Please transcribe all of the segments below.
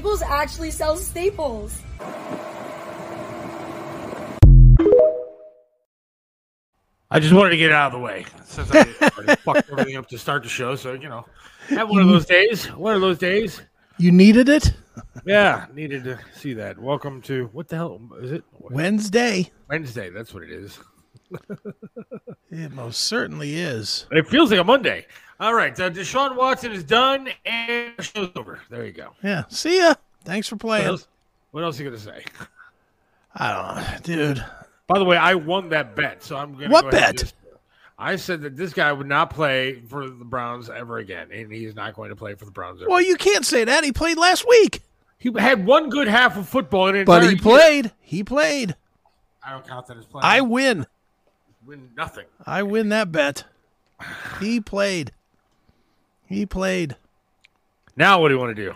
god. Staples actually sells staples. I just wanted to get it out of the way since I already fucked everything up to start the show. So you know, have one of those days. One of those days. You needed it Yeah, needed to see that. Welcome to what the hell is it? Wednesday. Wednesday. That's what it is. It most certainly is. It feels like a Monday. All right, uh, Deshaun Watson is done and the show's over. There you go. Yeah. See ya. Thanks for What playing. else? What else are you gonna say? I don't know, dude. By the way, I won that bet, so I'm gonna. What go bet? just- I said that this guy would not play for the Browns ever again, and he's not going to play for the Browns ever. Well, you can't say that. He played last week, he had one good half of football in it, but he played. He played. I don't count that as playing. I win. win nothing. I win that bet. He played. He played. Now, what do you want to do?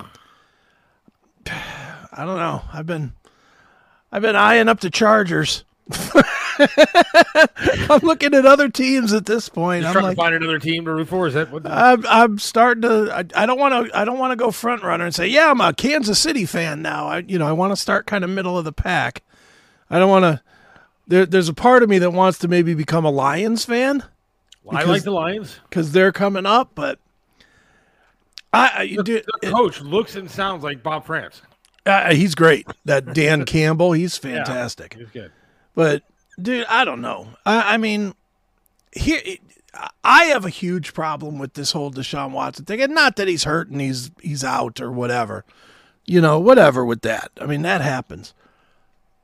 I don't know. I've been I've been eyeing up the Chargers. I'm looking at other teams at this point. Just I'm trying like to find another team to root for. Is that what? I'm, I'm starting to. I, I don't want to. I don't want to go front runner and say, "Yeah, I'm a Kansas City fan now." I, you know, I want to start kind of middle of the pack. I don't want to. There, there's a part of me that wants to maybe become a Lions fan I because- like the Lions. because they're coming up, but I, The, dude, the coach looks and sounds like Bob Frantz. uh, he's great. That Dan Campbell, he's fantastic. He's good. But dude, I don't know. I, I mean, here I have a huge problem with this whole Deshaun Watson thing, and not that he's hurt and he's he's out or whatever. You know, whatever with that. I mean, that happens.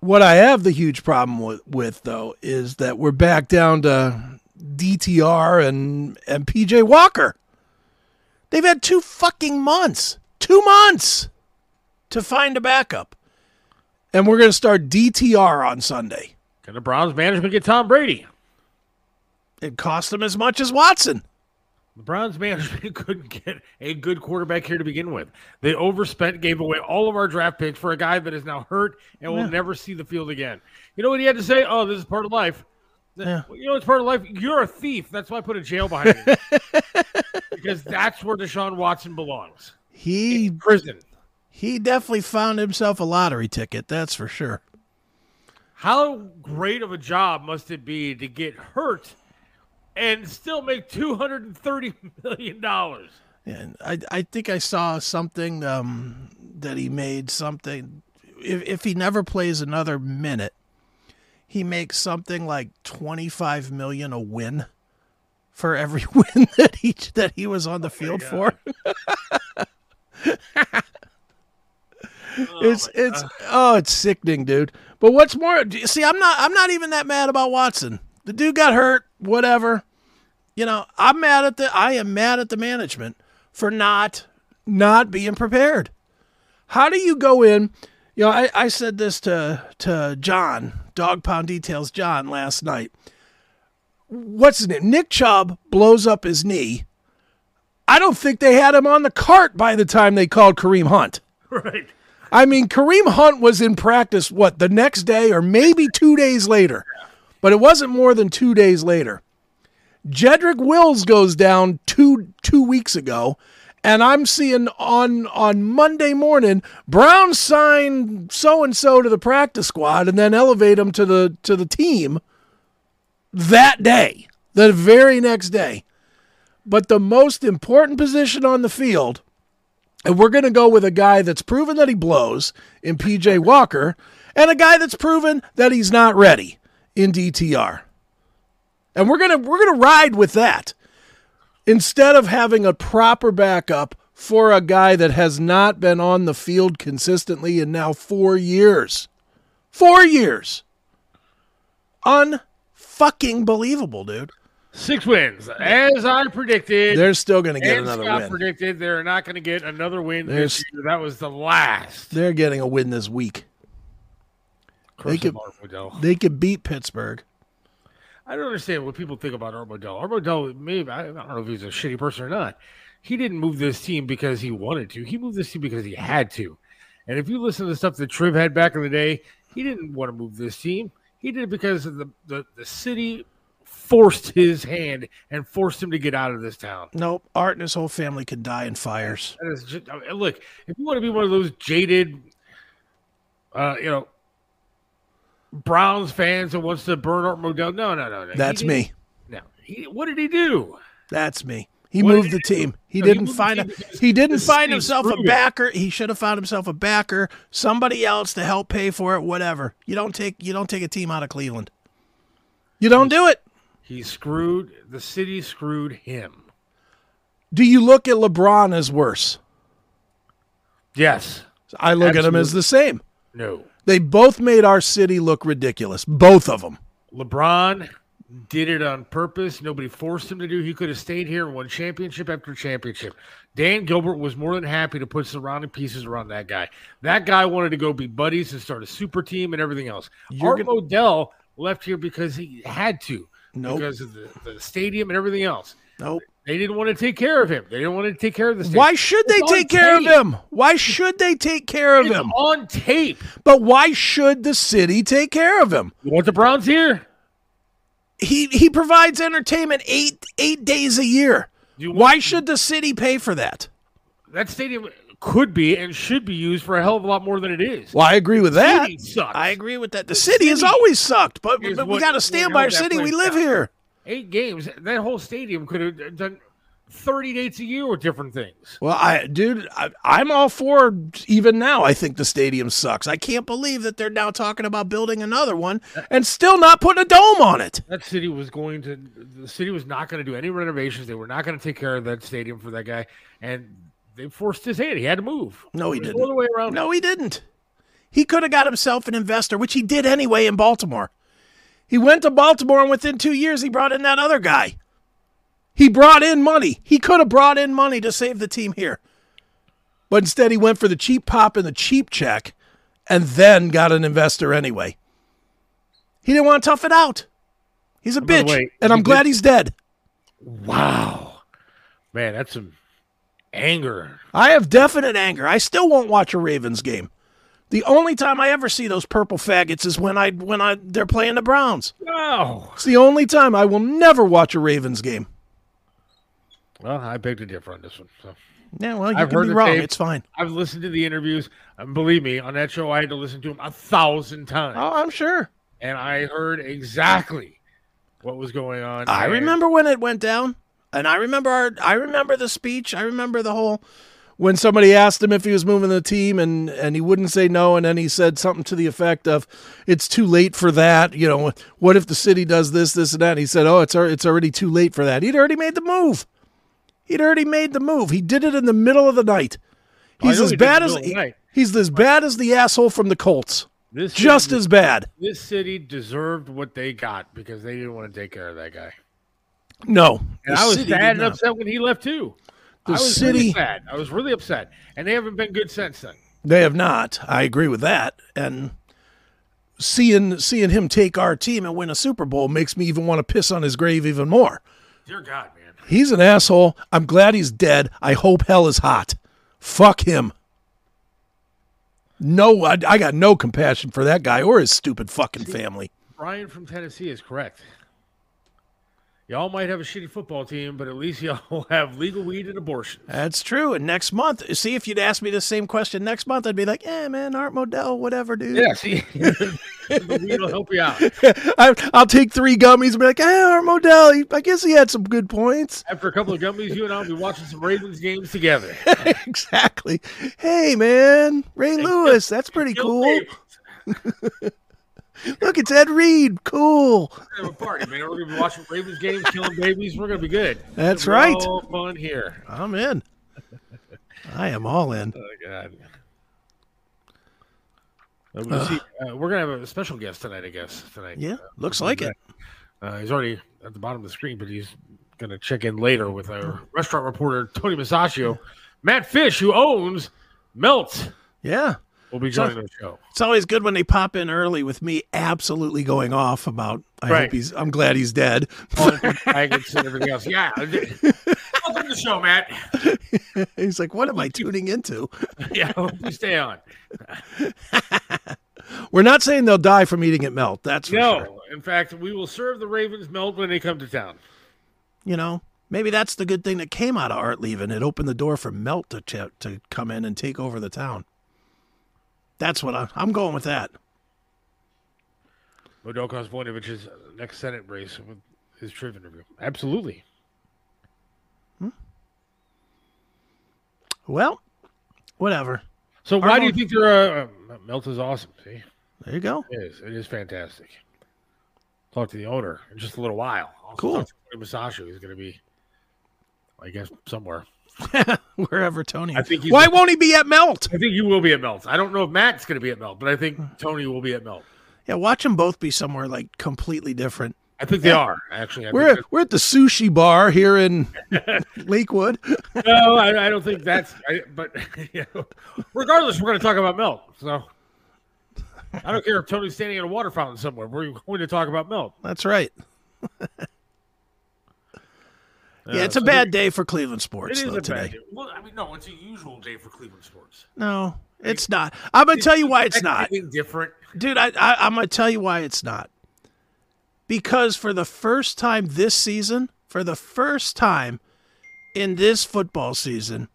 What I have the huge problem with, with though is that we're back down to DTR and and PJ Walker. They've had two fucking months, two months to find a backup, and we're going to start DTR on Sunday. Can the Browns management get Tom Brady? It cost them as much as Watson. The Browns management couldn't get a good quarterback here to begin with. They overspent, gave away all of our draft picks for a guy that is now hurt and will never see the field again. You know what he had to say? Oh, this is part of life. Yeah. You know it's part of life. You're a thief. That's why I put a jail behind you. because that's where Deshaun Watson belongs. He Prison. he definitely found himself a lottery ticket, that's for sure. How great of a job must it be to get hurt and still make two hundred and thirty million dollars? And I I think I saw something um, that he made something. If if he never plays another minute, he makes something like twenty five million a win for every win that he that he was on the field for. it's it's oh it's sickening, dude. But what's more, see, I'm not I'm not even that mad about Watson. The dude got hurt, whatever. You know, I'm mad at the I am mad at the management for not not being prepared. How do you go in? You know, I, I said this to to John, Dog Pound Details John last night. What's his name? Nick Chubb blows up his knee. I don't think they had him on the cart by the time they called Kareem Hunt. Right. I mean, Kareem Hunt was in practice, what, the next day or maybe two days later, but it wasn't more than two days later. Jedrick Wills goes down two two weeks ago, and I'm seeing on on Monday morning Brown sign so and so to the practice squad and then elevate him to the to the team that day, the very next day. But the most important position on the field and we're going to go with a guy that's proven that he blows in PJ Walker and a guy that's proven that he's not ready in DTR. And we're going to we're going to ride with that instead of having a proper backup for a guy that has not been on the field consistently in now 4 years. 4 years. Unfucking believable, dude. Six wins, as I predicted. They're still going to get another Scott win. predicted they're not going to get another win this year. That was the last. They're getting a win this week. Curse could- of Art Modell. They could beat Pittsburgh. I don't understand what people think about. Art Modell, maybe I don't know if he's a shitty person or not. He didn't move this team because he wanted to. He moved this team because he had to. And if you listen to the stuff that Triv had back in the day, he didn't want to move this team. He did it because of the, the, the city forced his hand and forced him to get out of this town. Nope. Art and his whole family can die in fires. That is just, I mean, look, if you want to be one of those jaded, uh, you know, Browns fans that wants to burn Art Modell, no, no, no, no. That's He me. No, he, what did he do? That's me. He What moved the team. He No, didn't the find a team he didn't find himself a backer. He should have found himself a backer, somebody else to help pay for it, whatever. You don't take you don't take a team out of Cleveland. You don't do it. He screwed the city. Screwed him. Do you look at LeBron as worse? Yes. I look at him as the same. No. They both made our city look ridiculous. Both of them. LeBron did it on purpose. Nobody forced him to do. He could have stayed here and won championship after championship. Dan Gilbert was more than happy to put surrounding pieces around that guy. That guy wanted to go be buddies and start a super team and everything else. You're Art Modell left here because he had to, Nope. because of the, the stadium and everything else. Nope. They didn't want to take care of him. They didn't want to take care of the stadium. Why should they It's take care of tape. him? Why should they take care of It's him? on tape. But why should the city take care of him? You want the Browns here? He he provides entertainment eight eight days a year. Why should the city pay for that? That stadium could be and should be used for a hell of a lot more than it is. Well, I agree with that. City sucks. I agree with that. The city has always sucked, but, but we got to stand by our city. We live down. here. Eight games. That whole stadium could have done thirty dates a year with different things. Well, I, dude, I, I'm all for. Even now, I think the stadium sucks. I can't believe that they're now talking about building another one and still not putting a dome on it. That city was going to. The city was not going to do any renovations. They were not going to take care of that stadium for that guy, and they forced his hand. He had to move. No, he There's didn't. No other way around. No, he didn't. He could have got himself an investor, which he did anyway in Baltimore. He went to Baltimore, and within two years, he brought in that other guy. He brought in money. He could have brought in money to save the team here. But instead, he went for the cheap pop and the cheap check and then got an investor anyway. He didn't want to tough it out. He's a bitch. way, and I'm glad did- he's dead. Wow, man, that's some anger. I have definite anger. I still won't watch a Ravens game. The only time I ever see those purple faggots is when I when I they're playing the Browns. Wow. It's the only time I will never watch a Ravens game. Well, I picked a different this one. So Yeah, well, you I've can be wrong. tape. It's fine. I've listened to the interviews. And believe me, on that show, I had to listen to them a thousand times, Oh, I'm sure. and I heard exactly what was going on. I remember when it went down, and I remember our, I remember the speech. I remember the whole when somebody asked him if he was moving the team, and and he wouldn't say no, and then he said something to the effect of, "It's too late for that." You know, what if the city does this, this, and that? And he said, "Oh, it's it's already too late for that." He'd already made the move. He'd already made the move. He did it in the middle of the night. He's as he bad as he's as bad as the asshole from the Colts. This Just city, as bad. this city deserved what they got because they didn't want to take care of that guy. No, And I was sad and upset when he left too. The I was city- really sad. I was really upset, and they haven't been good since then. They have not. I agree with that. And seeing seeing him take our team and win a Super Bowl makes me even want to piss on his grave even more. Dear God, man. He's an asshole. I'm glad he's dead. I hope hell is hot. Fuck him. No, I, I got no compassion for that guy or his stupid fucking family. Brian from Tennessee is correct. Y'all might have a shitty football team, but at least y'all have legal weed and abortion. That's true. And next month, see if you'd ask me the same question next month, I'd be like, "Yeah, man, Art Modell, whatever, dude." Yeah, see, the weed will help you out. I, I'll take three gummies and be like, "Hey, Art Modell, he- I guess he had some good points." After a couple of gummies, you and I'll be watching some Ravens games together. exactly. Hey, man, Ray Lewis, that's pretty cool. Look, it's Ed Reed. Cool. We're gonna have a party, man. We're gonna be watching Ravens games, killing babies. We're gonna be good. That's gonna right. All fun here. I'm in. I am all in. Oh God. Uh, we'll see. Uh, we're gonna have a special guest tonight, I guess. Tonight. Yeah, looks like it. Uh, he's already at the bottom of the screen, but he's going to check in later with our restaurant reporter, Tony Musachio. Matt Fish, who owns Melt, Yeah. Will be joining the show. It's always good when they pop in early with me absolutely going off about I Right. hope he's I'm glad he's dead. Calling for Maggots and everything else. Yeah. Welcome to the show, Matt. he's like, what am I tuning into? Yeah, hope you stay on. We're not saying they'll die from eating it melt. That's No, sure. in fact, we will serve the Ravens melt when they come to town. You know, maybe that's the good thing that came out of Art leaving. It opened the door for Melt to ch- to come in and take over the town. That's what I, I'm going with that. Modoko Vojnovic's next Senate race with his trivia interview. Absolutely. Well, whatever. So why do you think they're uh, uh, melt is awesome? See, There you go. it is. It is fantastic. Talk to the owner in just a little while. Also Cool. talk to Tony Musachio. He's going to be, I guess, somewhere. Wherever Tony. I think Why won't he be at Melt? I think you will be at Melt. I don't know if Matt's going to be at Melt, but I think hmm. Tony will be at Melt. Yeah, watch them both be somewhere like completely different. I think they are actually. I We're we're at the sushi bar here in Lakewood. no, I, I don't think that's. I, but you know, regardless, we're going to talk about Melt. So I don't care if Tony's standing at a water fountain somewhere. We're going to talk about Melt. That's right. Yeah, it's a bad day for Cleveland sports is though, a today. bad day. Well, I mean, no, it's a usual day for Cleveland sports. No, it's not. I'm gonna tell you why it's not. Different. dude I, I i'm gonna tell you why it's not because for the first time this season for the first time in this football season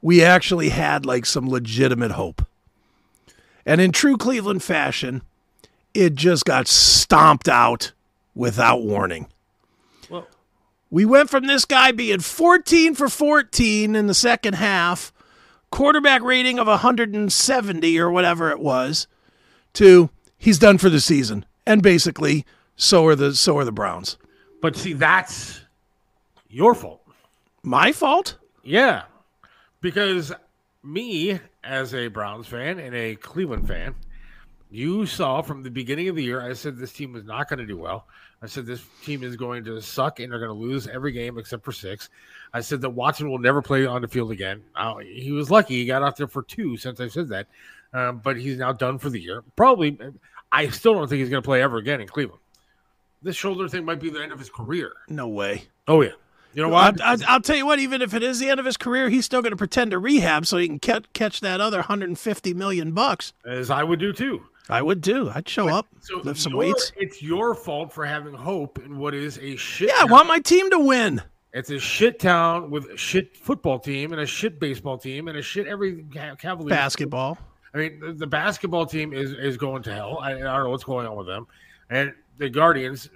we actually had like some legitimate hope and in true cleveland fashion it just got stomped out without warning we went from this guy being 14 for 14 in the second half quarterback rating of 170 or whatever it was to he's done for the season, and basically so are the so are the Browns. but see, that's your fault. My fault? Yeah, because me as a Browns fan and a Cleveland fan, you saw from the beginning of the year, I said this team was not going to do well. I said this team is going to suck and they're going to lose every game except for six. I said that Watson will never play on the field again. He was lucky; he got out there for two since I said that, um, but he's now done for the year. Probably, I still don't think he's going to play ever again in Cleveland. This shoulder thing might be the end of his career. No way. Oh yeah, you know what? I'll, I'll tell you what. Even if it is the end of his career, he's still going to pretend to rehab so he can catch, catch that other 150 million bucks. As I would do too. I would too. I'd show up, So lift some weights. It's your fault for having hope in what is a shit. Yeah, I want my team to win. It's a shit town with a shit football team and a shit baseball team and a shit every Ca- Cavaliers. Basketball. I mean, the, the basketball team is is going to hell. I, I don't know what's going on with them, and the Guardians.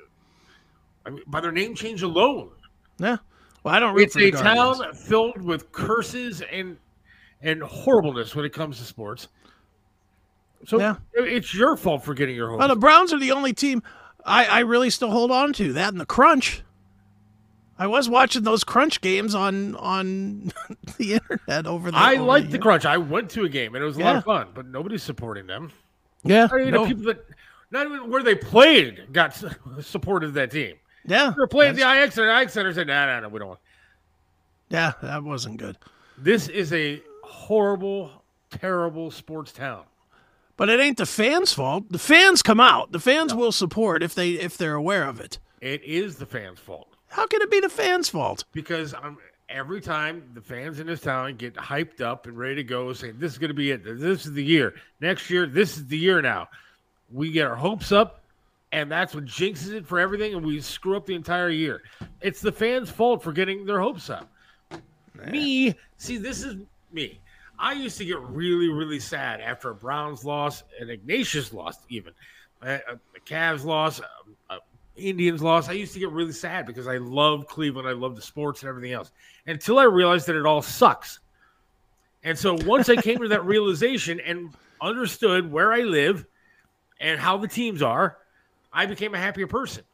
I mean, by their name change alone, Yeah. Well, I don't it's a town filled with curses and and horribleness when it comes to sports. So Yeah. it's your fault for getting your home. Well, the Browns are the only team I, I really still hold on to. That and the Crunch. I was watching those Crunch games on on the internet over the. I like the crunch. I went to a game and it was a lot of fun, but nobody's supporting them. Yeah. I mean, no, people that not even where they played got supported that team. yeah. They were playing the IX. The IX Center said, "No, no, no, we don't." want Yeah, that wasn't good. This is a horrible, terrible sports town. But it ain't the fans' fault. The fans come out. The fans will support if they if they're aware of it. It is the fans' fault How can it be the fans' fault? because um, every time the fans in this town get hyped up and ready to go, saying, "This is going to be it. This is the year. Next year, this is the year." Now, we get our hopes up, and that's what jinxes it for everything, and we screw up the entire year. It's the fans' fault for getting their hopes up. Me, see, this is me. I used to get really, really sad after a Browns loss, an Ignatius loss, even a, Cavs loss, um, a Indians loss. I used to get really sad because I love Cleveland, I love the sports and everything else. Until I realized that it all sucks. And so once I came to that realization and understood where I live and how the teams are, I became a happier person.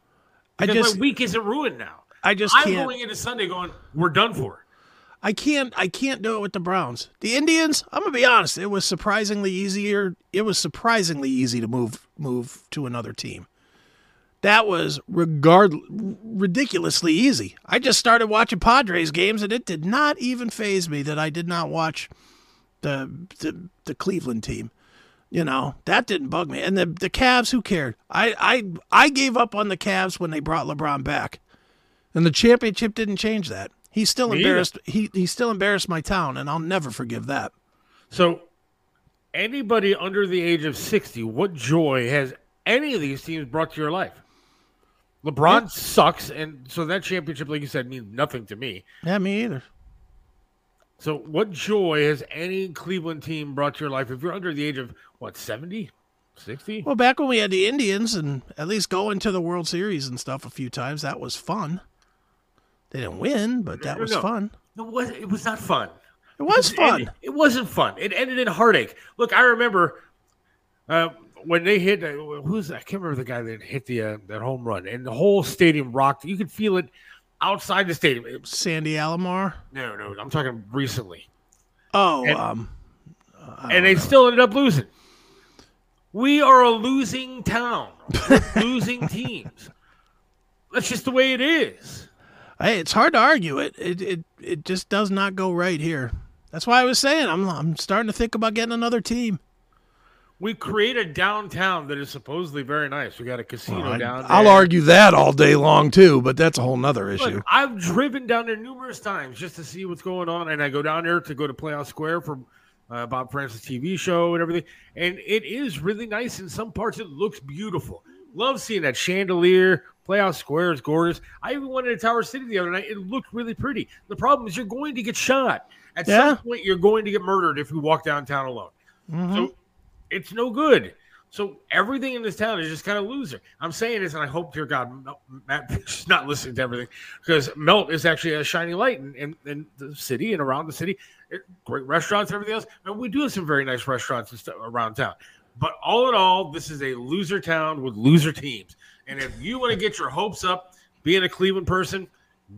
I just my week isn't ruined now. I just I'm can't. going into Sunday going, we're done for. I can't I can't do it with the Browns. The Indians, I'm gonna be honest, it was surprisingly easier. It was surprisingly easy to move move to another team. That was regard ridiculously easy. I just started watching Padres games and it did not even phase me that I did not watch the the, the Cleveland team. You know, that didn't bug me. And the the Cavs, who cared? I I I gave up on the Cavs when they brought LeBron back. And the championship didn't change that. He still Me either. embarrassed he he still embarrassed my town and I'll never forgive that. So anybody under the age of 60, what joy has any of these teams brought to your life? LeBron sucks, and so that championship, like you said, means nothing to me. Yeah, me either. So, what joy has any Cleveland team brought to your life if you're under the age of what, 70, 60? Well, back when we had the Indians and at least going to the World Series and stuff a few times, that was fun. They didn't win, but that No, was no. fun. No, it was, it was not fun. It was It fun. ended- It, wasn't fun. It ended in heartache. Look, I remember uh, when they hit. Uh, who's I can't remember the guy that hit the uh, that home run, and the whole stadium rocked. You could feel it outside the stadium. It- Sandy Alomar. no, no, I'm talking recently, Oh, And- um, and they still ended up losing. We are a losing town, losing teams. That's just the way it is. Hey, it's hard to argue it. It it it just does not go right here. That's why I was saying I'm I'm starting to think about getting another team. We create a downtown that is supposedly very nice. We got a casino down there. I'll argue that all day long too, but that's a whole nother issue. Look, I've driven down there numerous times just to see what's going on, and I go down there to go to Playhouse Square for uh, Bob Francis TV show and everything. And it is really nice in some parts. It looks beautiful. Love seeing that chandelier. Playhouse Square is gorgeous. I even went into Tower City the other night. It looked really pretty. The problem is you're going to get shot. At Yeah. some point, you're going to get murdered if you walk downtown alone. Mhm. So it's no good. So everything in this town is just kind of loser. I'm saying this, and I hope, dear God, Matt is not listening to everything because Melt is actually a shining light in, in, in the city and around the city. It- great restaurants and everything else, and we do have some very nice restaurants and stuff around town. But all in all, this is a loser town with loser teams. And if you want to get your hopes up, being a Cleveland person,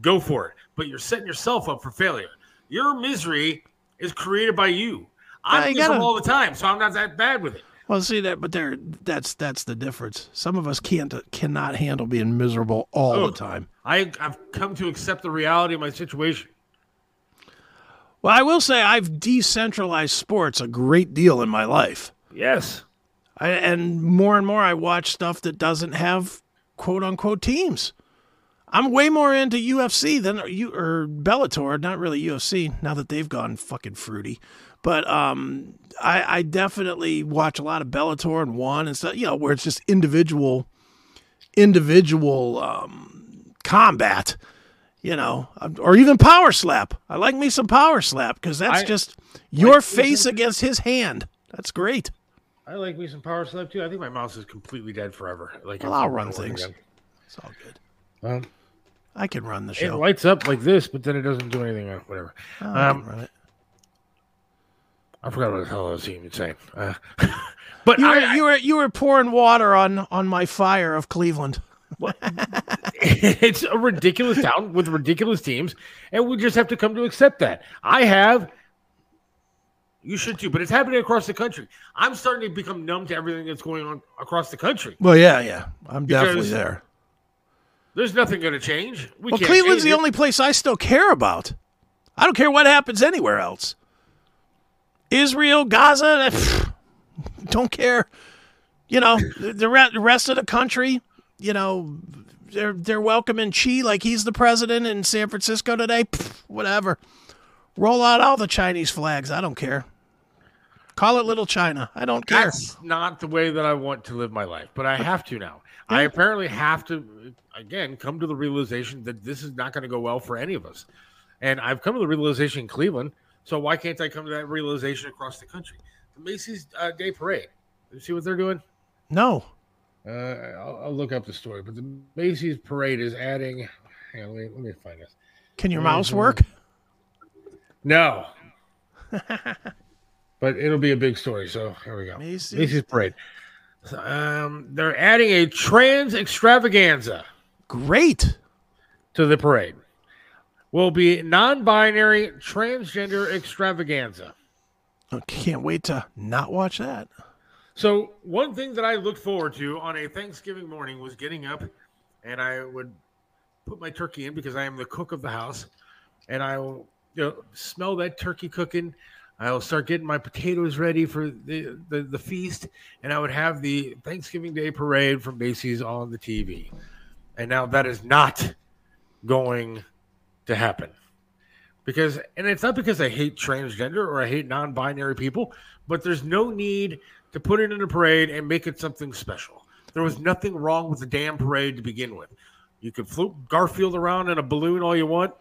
go for it. But you're setting yourself up for failure. Your misery is created by you. I miserable gotta- all the time, so I'm not that bad with it. Well, see that, but there, that's that's the difference. Some of us can't cannot handle being miserable all Oh. the time. I, I've come to accept the reality of my situation. Well, I will say I've decentralized sports a great deal in my life. Yes. I, and more and more I watch stuff that doesn't have quote unquote teams. I'm way more into UFC than you or Bellator, not really UFC. Now that they've gone fucking fruity, but um, I, I definitely watch a lot of Bellator and one and stuff. You know, where it's just individual, individual um, combat. You know, or even power slap. I like me some power slap because that's I- just your like- face against his hand. That's great. I like me some power slap too. I think my mouse is completely dead forever. Like Well, I'll run things. again. It's all good. Um, I can run the show. it lights up like this, but then it doesn't do anything. uh, Whatever. Oh, I Um, run it. I forgot what the hell I was even saying. Uh, but You were, I, you were you were pouring water on on my fire of Cleveland. it's a ridiculous town with ridiculous teams, and we just have to come to accept that. I have. You should too, but it's happening across the country. I'm starting to become numb to everything that's going on across the country. Well, yeah, yeah, I'm definitely there. There's nothing going to change. We Well, Cleveland's the only place I still care about. I don't care what happens anywhere else. Israel, Gaza, eh, pfft, don't care. You know, the, the re- the rest of the country, you know, they're they're welcoming Xi like he's the president in San Francisco today. Pfft, whatever. Roll out all the Chinese flags. I don't care. Call it Little China. I don't care. That's not the way that I want to live my life, but I have to now. I apparently have to, again, come to the realization that this is not going to go well for any of us. And I've come to the realization in Cleveland. So why can't I come to that realization across the country? The Macy's uh, Day Parade. You see what they're doing? No. Uh, I'll, I'll look up the story, but the Macy's Parade is adding. Hang on, let me, let me find this. Can your mouse work? No. but it'll be a big story. So here we go. Macy's. Macy's Parade. Um, they're adding a trans extravaganza Great. to the parade. Will be non-binary transgender extravaganza. I can't wait to not watch that. So one thing that I looked forward to on a Thanksgiving morning was getting up, and I would put my turkey in because I am the cook of the house, and I will you know, smell that turkey cooking. I'll start getting my potatoes ready for the, the, the feast, and I would have the Thanksgiving Day parade from Macy's on the TV. And now that is not going to happen. because and it's not because I hate transgender or I hate non-binary people, but there's no need to put it in a parade and make it something special. There was nothing wrong with the damn parade to begin with. You could float Garfield around in a balloon all you want,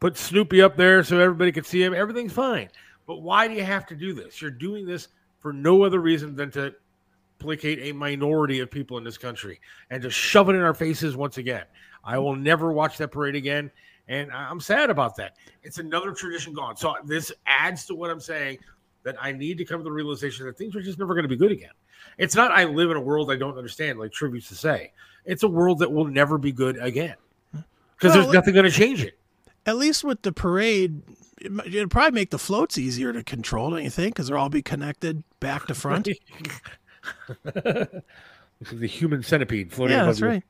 put Snoopy up there so everybody could see him. Everything's fine. But why do you have to do this? You're doing this for no other reason than to placate a minority of people in this country and to shove it in our faces once again. I will never watch that parade again. And I'm sad about that. It's another tradition gone. So this adds to what I'm saying that I need to come to the realization that things are just never going to be good again. It's not I live in a world I don't understand, like Triv used to say. It's a world that will never be good again because Well, there's nothing going to change it. At least with the parade, it'd probably make the floats easier to control, don't you think? Because they'll all be connected back to front. This is the human centipede floating yeah, above that's you. right.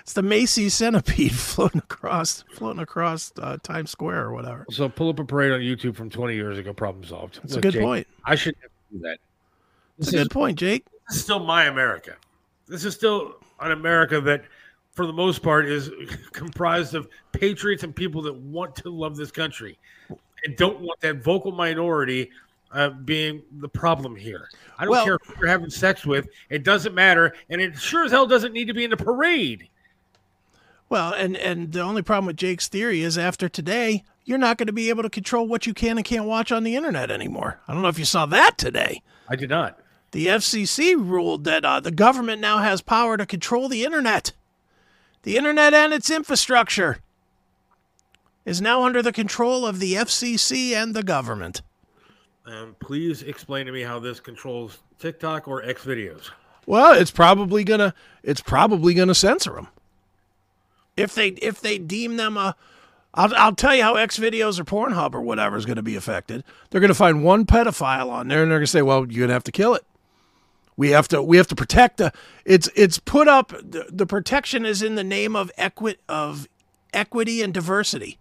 It's the Macy's centipede floating across, floating across uh, Times Square or whatever. So pull up a parade on YouTube from 20 years ago. Problem solved. That's a good point. I should never do that. That's This a is, good point, Jake. this is still my America. This is still an America that, for the most part, is comprised of patriots and people that want to love this country and don't want that vocal minority uh, being the problem here. I don't Well- care who you're having sex with. It doesn't matter. And it sure as hell doesn't need to be in the parade. Well, and and the only problem with Jake's theory is after today, you're not going to be able to control what you can and can't watch on the internet anymore. I don't know if you saw that today. I did not. The FCC ruled that uh, the government now has power to control the internet. The internet and its infrastructure is now under the control of the FCC and the government. Um, please explain to me how this controls TikTok or X videos. Well, it's probably gonna it's probably gonna censor them. If they if they deem them a I'll, I'll tell you how X videos or Pornhub or whatever is going to be affected. They're going to find one pedophile on there, and they're going to say, "Well, you're going to have to kill it. We have to. We have to protect the. It's it's put up. The, the protection is in the name of equi- of equity and diversity.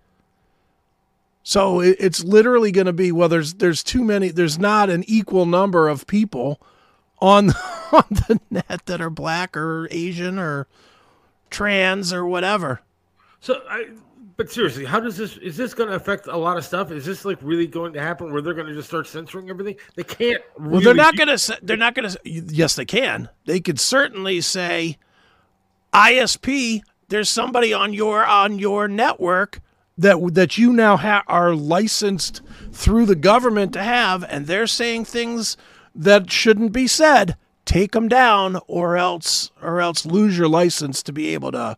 So it, it's literally going to be well. There's there's too many. There's not an equal number of people on on the net that are black or Asian or trans or whatever. So, I, but seriously, how does this? Is this going to affect a lot of stuff? Is this like really going to happen where they're going to just start censoring everything? They can't. Well, they're not going to. They're not going to. Yes, they can. They could certainly say, ISP. There's somebody on your on your network that that you now ha- are licensed through the government to have, and they're saying things that shouldn't be said. Take them down, or else, or else lose your license to be able to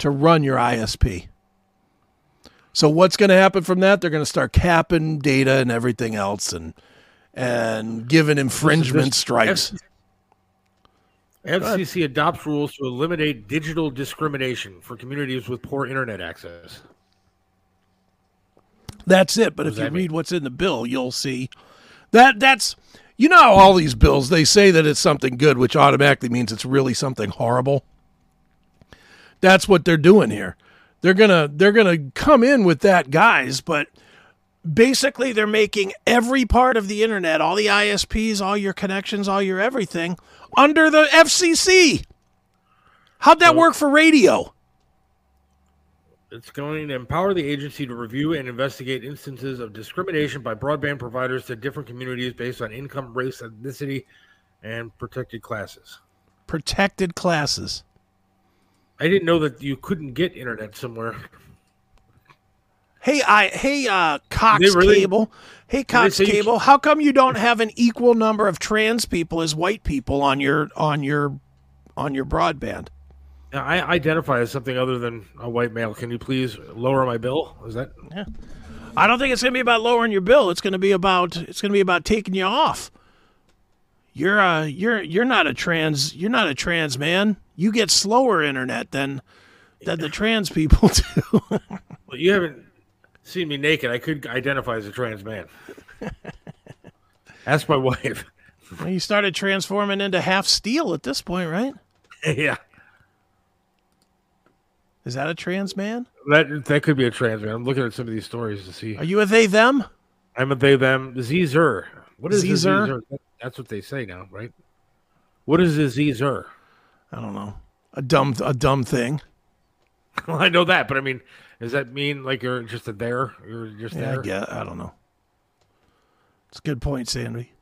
to run your ISP. So what's going to happen from that? They're going to start capping data and everything else, and and giving infringement strikes. FCC adopts rules to eliminate digital discrimination for communities with poor internet access. That's it. But if you that mean? read what's in the bill, you'll see that that's you know all these bills they say that it's something good, which automatically means it's really something horrible. That's what they're doing here. They're gonna they're gonna come in with that, guys, but basically they're making every part of the internet, all the ISPs, all your connections, all your everything under the FCC. How'd that work for radio? It's going to empower the agency to review and investigate instances of discrimination by broadband providers to different communities based on income, race, ethnicity, and protected classes. Protected classes. I didn't know that you couldn't get internet somewhere. Hey, I hey uh Cox really- Cable. Hey Cox Cable, how come you don't have an equal number of trans people as white people on your on your on your broadband? I identify as something other than a white male. Can you please lower my bill? Is that Yeah. I don't think it's going to be about lowering your bill. It's going to be about it's going to be about taking you off. You're uh you're you're not a trans you're not a trans man. You get slower internet than than the trans people do. well, you haven't seen me naked? I could identify as a trans man. Ask my wife. Well, you started transforming into half steel at this point, right? yeah, Is that a trans man? that that could be a trans man. I'm looking at some of these stories to see. Are you a they them? I'm a they them Zer. What is Zer? That's what they say now, right? What is the Zer? I don't know. A dumb a dumb thing. Well, I know that, but I mean, Does that mean like you're just a there? You're just Yeah, I there. get. I don't know. It's a good point, Sandy.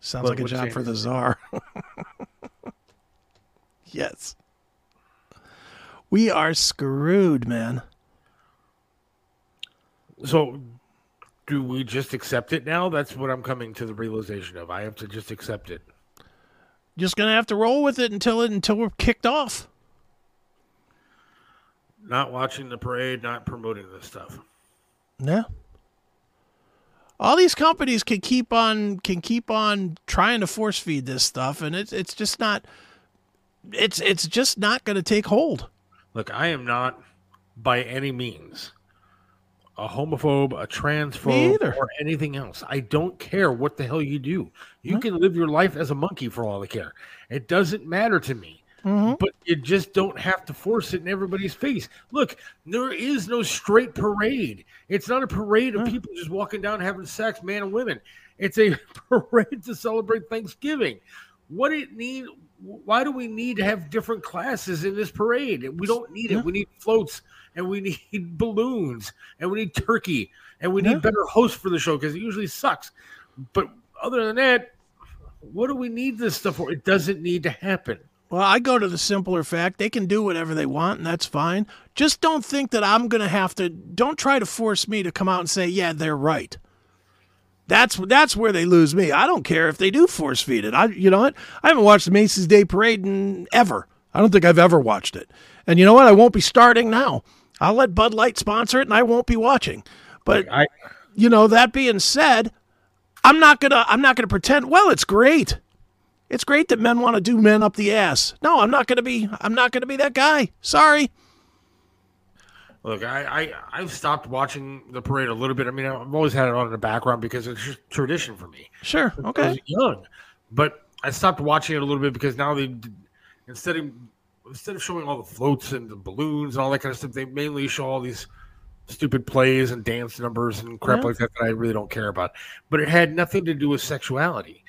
Sounds like a job for the czar. yes. We are screwed, man. So, do we just accept it now? That's what I'm coming to the realization of. I have to just accept it. Just gonna have to roll with it until it until we're kicked off. Not watching the parade, not promoting this stuff. Yeah. All these companies can keep on can keep on trying to force feed this stuff, and it's it's just not. It's it's just not going to take hold. Look, I am not by any means a homophobe, a transphobe, or anything else. I don't care what the hell you do. You can live your life as a monkey for all I care. It doesn't matter to me. Mm-hmm. But you just don't have to force it in everybody's face. Look, there is no straight parade. It's not a parade of people just walking down having sex, man and women. It's a parade to celebrate Thanksgiving. What it need? Why do we need to have different classes in this parade? We don't need it. We need floats and we need balloons and we need turkey and we need Yeah. better hosts for the show because it usually sucks. But other than that, what do we need this stuff for? It doesn't need to happen. Well, I go to the simpler fact they can do whatever they want, and that's fine. Just don't think that I'm going to have to. Don't try to force me to come out and say, "Yeah, they're right." That's that's where they lose me. I don't care if they do force feed it. I, you know what? I haven't watched the Macy's Day Parade in ever. I don't think I've ever watched it. And you know what? I won't be starting now. I'll let Bud Light sponsor it, and I won't be watching. But I you know, that being said, I'm not gonna I'm not gonna pretend. Well, it's great. It's great that men want to do men up the ass. No, I'm not gonna be. I'm not gonna be that guy. Sorry. look, I, I I've stopped watching the parade a little bit. I mean, I've always had it on in the background because it's just tradition for me. Sure. I was Okay. young, but I stopped watching it a little bit because now they instead of instead of showing all the floats and the balloons and all that kind of stuff, they mainly show all these stupid plays and dance numbers and crap Yeah. like that that I really don't care about. But it had nothing to do with sexuality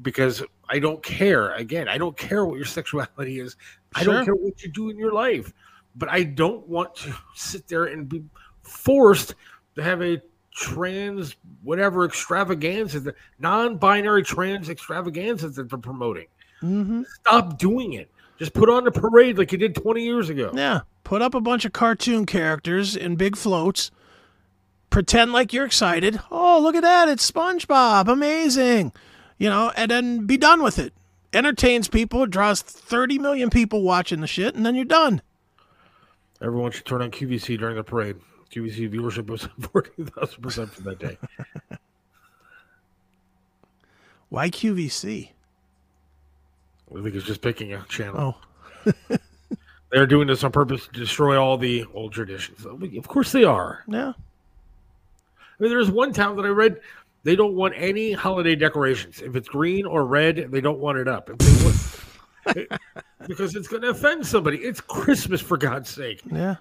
because I don't care. Again, I don't care what your sexuality is. I don't care what you do in your life. But I don't want to sit there and be forced to have a trans whatever extravaganza, the non-binary trans extravaganza that they're promoting. Mm-hmm. Stop doing it. Just put on the parade like you did 20 years ago. Yeah. Put up a bunch of cartoon characters in big floats. Pretend like you're excited. Oh, look at that! It's SpongeBob. Amazing. You know, and then be done with it. Entertains people. Draws 30 million people watching the shit, and then you're done. Everyone should turn on QVC during the parade. QVC viewership was 14,000% for that day. Why QVC? I think it's just picking a channel. Oh, They're doing this on purpose to destroy all the old traditions. Of course they are. yeah. I mean, there's one town that I read, they don't want any holiday decorations. If it's green or red, they don't want it up. Want, because it's going to offend somebody. It's Christmas, for God's sake. Yeah.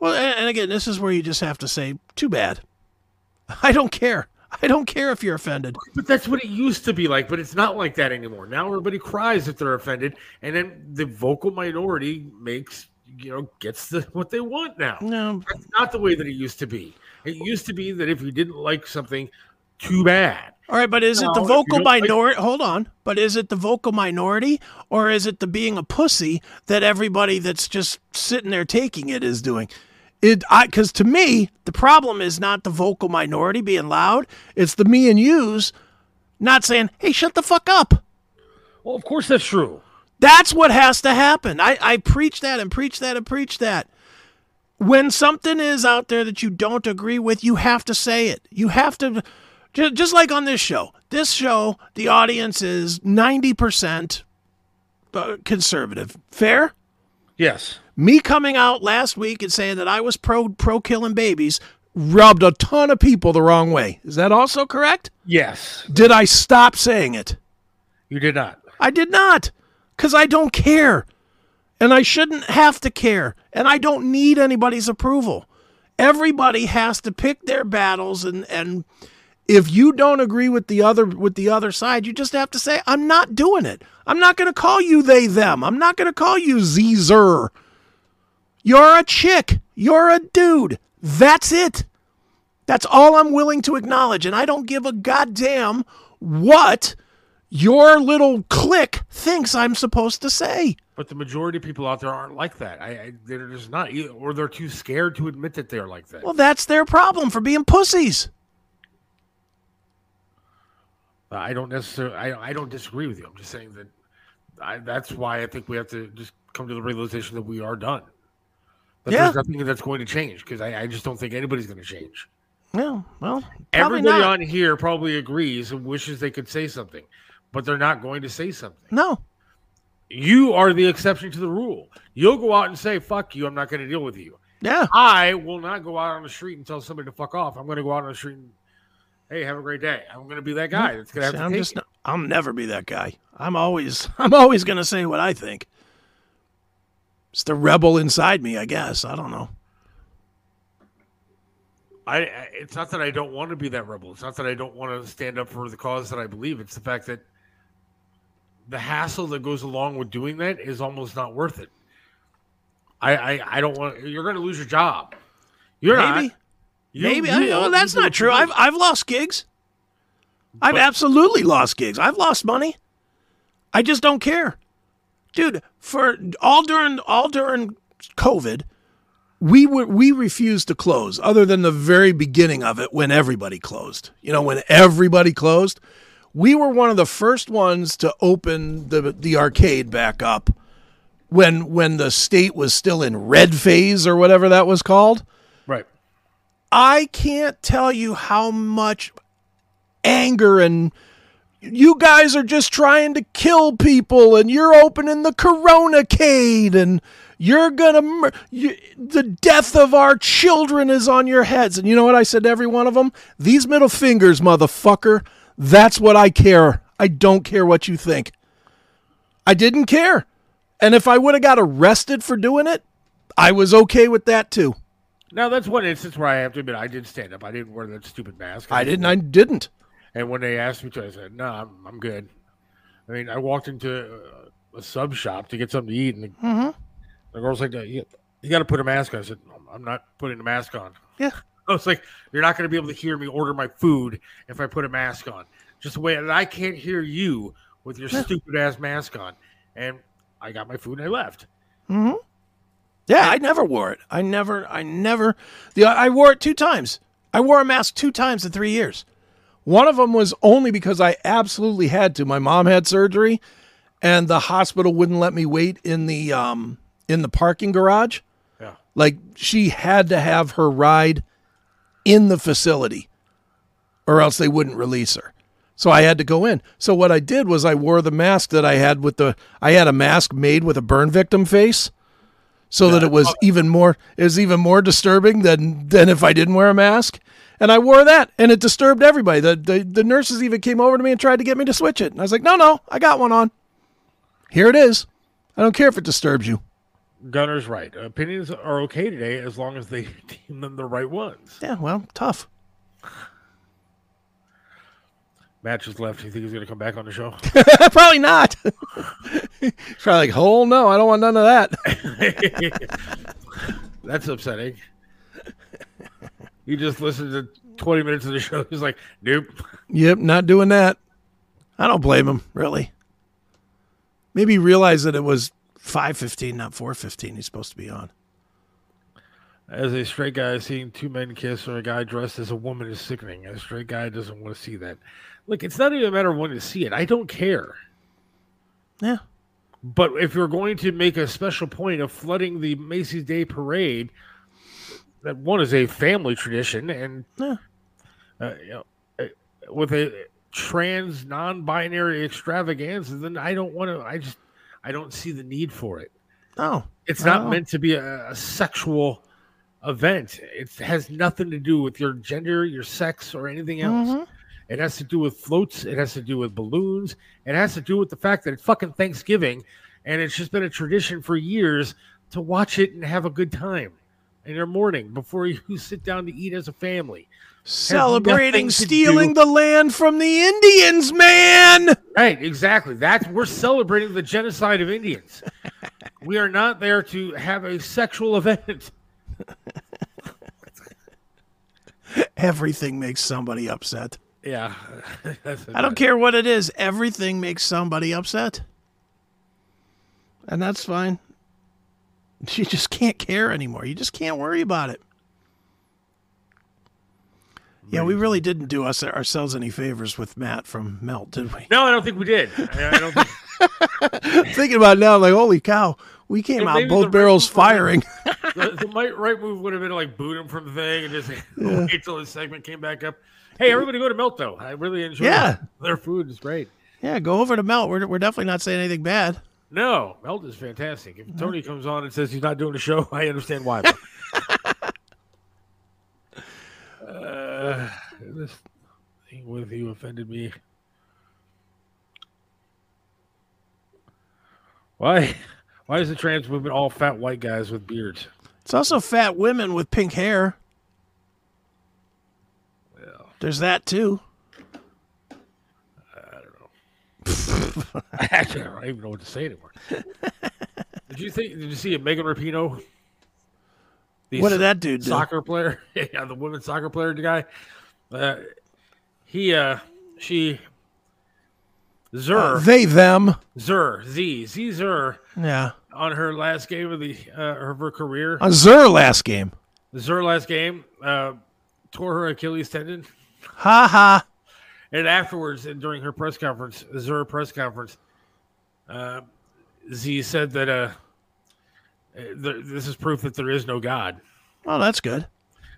Well, and again, this is where you just have to say, too bad. I don't care. I don't care if you're offended. But that's what it used to be like, but it's not like that anymore. Now everybody cries if they're offended, and then the vocal minority makes, you know, gets the, what they want now. No, That's not the way that it used to be. It used to be that if you didn't like something, too bad. All right, but is it the vocal don't like- minority? Hold on. But is it the vocal minority or is it the being a pussy that everybody that's just sitting there taking it is doing? It I cuz to me, the problem is not the vocal minority being loud, it's the me and yous not saying, "Hey, shut the fuck up." Well, of course that's true. That's what has to happen. I, I preach that and preach that and preach that. When something is out there that you don't agree with, you have to say it. You have to, ju- just like on this show. This show, the audience is 90% uh, conservative. Fair? Yes. Me coming out last week and saying that I was pro pro killing babies rubbed a ton of people the wrong way. Is that also correct? Yes. Did I stop saying it? You did not. I did not, because I don't care. And I shouldn't have to care. And I don't need anybody's approval. Everybody has to pick their battles and, and if you don't agree with the other with the other side, you just have to say, I'm not doing it. I'm not gonna call you they them. I'm not gonna call you Zer. You're a chick. You're a dude. That's it. That's all I'm willing to acknowledge. And I don't give a goddamn what your little clique thinks I'm supposed to say. But the majority of people out there aren't like that. I, I they're just not, or they're too scared to admit that they're like that. Well, that's their problem for being pussies. Uh, I don't necessarily. I, I don't disagree with you. I'm just saying that. I, that's why I think we have to just come to the realization that we are done. That Yeah. There's nothing that's going to change because I, I just don't think anybody's going to change. Yeah, well, Everybody not. on here probably agrees and wishes they could say something, but they're not going to say something. no. You are the exception to the rule. You'll go out and say, fuck you, I'm not going to deal with you. Yeah. I will not go out on the street and tell somebody to fuck off. I'm going to go out on the street and, hey, have a great day. I'm going to be that guy that's going to have to I'm just it. I'll never be that guy. I'm always I'm always going to say what I think. It's the rebel inside me, I guess. I don't know. I, I it's not that I don't want to be that rebel. It's not that I don't want to stand up for the cause that I believe. It's the fact that the hassle that goes along with doing that is almost not worth it. I I, I don't want. You're going to lose your job. You're Maybe. not. You- Maybe. you I, well, uh, that's not true. I've. I've lost gigs. I've But- absolutely lost gigs. I've lost money. I just don't care. Dude, for all during all during COVID, we were we refused to close other than the very beginning of it when everybody closed. You know, when everybody closed, we were one of the first ones to open the the arcade back up when when the state was still in red phase or whatever that was called. I can't tell you how much anger and you guys are just trying to kill people and you're opening the coronacade and you're gonna mur- you, the death of our children is on your heads. And you know what i said to every one of them these middle fingers motherfucker. That's what i care. I don't care what you think. I didn't care. And if i would have got arrested for doing it i was okay with that too Now that's one instance where I have to admit I did stand up. I didn't wear that stupid mask. i didn't i didn't And when they asked me to, I said, "No, I'm, I'm good." I mean, I walked into a, a sub shop to get something to eat, and the, Mm-hmm. the girl's like, "You, you got to put a mask on." I said, "I'm not putting a mask on." Yeah. I was like, "You're not going to be able to hear me order my food if I put a mask on." Just the way that I can't hear you with your stupid ass mask on. And I got my food and I left. Yeah, I never wore it. I never, I never. The I wore it two times. I wore a mask two times in three years. One of them was only because I absolutely had to. My mom had surgery, and the hospital wouldn't let me wait in the um in the parking garage. Yeah. Like she had to have her ride in the facility, or else they wouldn't release her. So I had to go in. So what I did was I wore the mask that I had with the I had a mask made with a burn victim face so that it was oh. even more it was even more disturbing than than if I didn't wear a mask. And I wore that, and it disturbed everybody. The, the the nurses even came over to me and tried to get me to switch it. And I was like, "No, no, I got one on. Here it is. I don't care if it disturbs you." Gunner's right. Opinions are okay today as long as they deem them the right ones. Yeah, well, tough. Matt just left. You think he's going to come back on the show? Probably not. He's Probably like, "Oh no, I don't want none of that." That's upsetting. You just listened to 20 minutes of the show. He's like, nope. Yep, not doing that. I don't blame him, really. Maybe he realized that it was 5:15, not 4:15 he's supposed to be on. As a straight guy, seeing two men kiss or a guy dressed as a woman is sickening. A straight guy doesn't want to see that. Look, it's not even a matter of wanting to see it. I don't care. Yeah. But if you're going to make a special point of flooding the Macy's Day Parade, that one is a family tradition, and Yeah. uh, you know, uh, with a trans non-binary extravaganza, then I don't want to. I just I don't see the need for it. No, It's not meant to be a, a sexual event. It has nothing to do with your gender, your sex, or anything else. Mhm. It has to do with floats. It has to do with balloons. It has to do with the fact that it's fucking Thanksgiving, and it's just been a tradition for years to watch it and have a good time in your morning before you sit down to eat as a family. Celebrating stealing do- the land from the Indians, man. Right, exactly. That's we're celebrating the genocide of Indians. We are not there to have a sexual event. Everything makes somebody upset. Yeah. I don't care what it is. Everything makes somebody upset. And that's fine. You just can't care anymore. You just can't worry about it. Yeah, we really didn't do us ourselves any favors with Matt from Melt, did we? No, I don't think we did. I, I don't think. Thinking about it now, I'm like, holy cow, we came Yeah, out both barrels Bull- firing. the, the right move would have been to like boot him from the thing and just wait till his segment came back up. Hey, everybody go to Melt though. I really enjoy Yeah. their food. is great. yeah, go over to Melt. We're, we're definitely not saying anything bad. No, Melt is fantastic. If Tony comes on and says he's not doing the show, I understand why. uh, this thing with you offended me. Why? Why is the trans movement all fat white guys with beards? It's also fat women with pink hair. There's that too. I don't know. Actually, I don't even know what to say anymore. did you think? Did you see a Megan Rapinoe? The What did that dude do? soccer player? yeah, the women's soccer player the guy. Uh, he, uh, she, Zur, They, them. Zur, Z, Z Zur, Yeah. on her last game of the uh, of her career, On Zur last game. Zur last game, uh, tore her Achilles tendon. Ha ha. And afterwards, and during her press conference, the Zur press conference, uh, Z said that uh, th- this is proof that there is no God. Oh, that's good.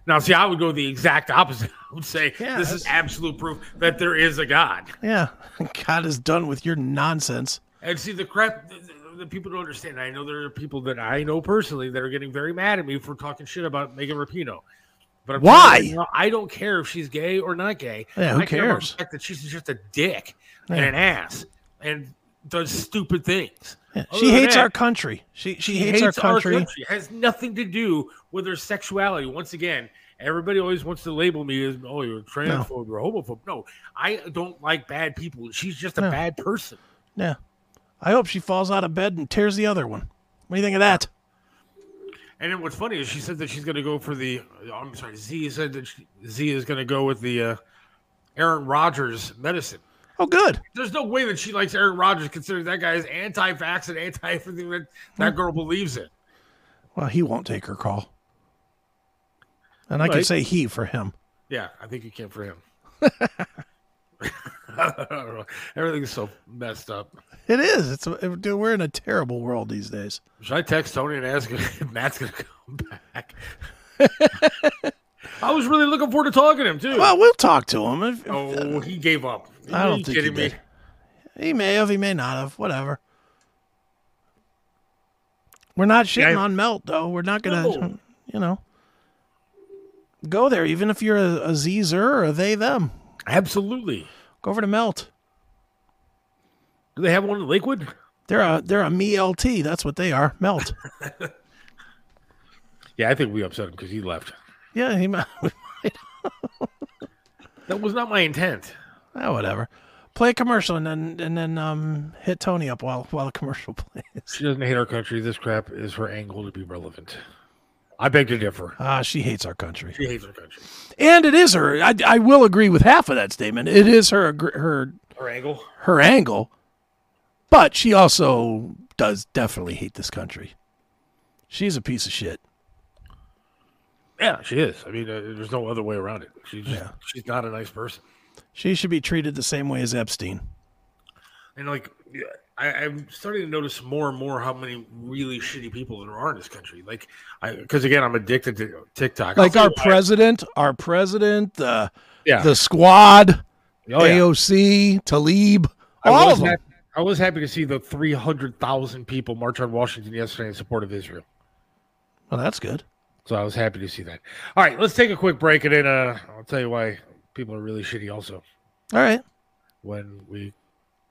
Now, see, I would go the exact opposite. I would say Yeah, this is absolute proof that there is a God. Yeah. God is done with your nonsense. And see, the crap that people don't understand. I know there are people that I know personally that are getting very mad at me for talking shit about Megan Rapinoe. But I'm Why? you, I don't care if she's gay or not gay. Yeah, who I care cares? the fact that she's just a dick and an ass and does stupid things. Yeah. She hates that, our country. She she, hates, our country. It has nothing to do with her sexuality. Once again, everybody always wants to label me as oh you're a transphobe or homophobe. No, I don't like bad people. She's just a No. bad person. Yeah. I hope she falls out of bed and tears the other one. What do you think of that? And then what's funny is she said that she's going to go for the. I'm sorry, Z said that she, Z is going to go with the uh, Aaron Rodgers medicine. Oh, good. There's no way that she likes Aaron Rodgers, considering that guy is anti-vax and anti everything that that girl believes in. Well, he won't take her call. And I can say he for him. Yeah, I think you can for him. I don't know. Everything's so messed up. It is. It's it- dude, we're in a terrible world these days. Should I text Tony and ask if Matt's going to come back? I was really looking forward to talking to him too. Well, we'll talk to him. If, oh, he gave up. I don't think he kidding me? did. He may have, he may not have. Whatever. We're not shitting Yeah, on Melt though. We're not gonna, No. you know, go there. Even if you're a, a Zer or a they them, Absolutely. go over to Melt. Do they have one in Lakewood? They're a they're a me LT. That's what they are. Melt. Yeah, I think we upset him because he left. yeah, he might. That was not my intent. ah, whatever. Play a commercial and then and then um hit Tony up while while the commercial plays. She doesn't hate our country. This crap is her angle to be relevant. I beg to differ. Ah, she hates our country, She hates our country. and it is her. I, I will agree with half of that statement. It is her her Her angle? her angle, but she also does definitely hate this country. She's a piece of shit. Yeah, she is. I mean, uh, there's no other way around it. She's Yeah. she's not a nice person. She should be treated the same way as Epstein. And like, yeah, I, I'm starting to notice more and more how many really shitty people there are in this country. Like, I because again, I'm addicted to TikTok. Like our president, our president, the yeah, the squad, oh, yeah. AOC, Tlaib, I all of them. happy- I was happy to see the 300,000 people march on Washington yesterday in support of Israel. Well, that's good. So I was happy to see that. All right, let's take a quick break and then uh, I'll tell you why people are really shitty also All right. when we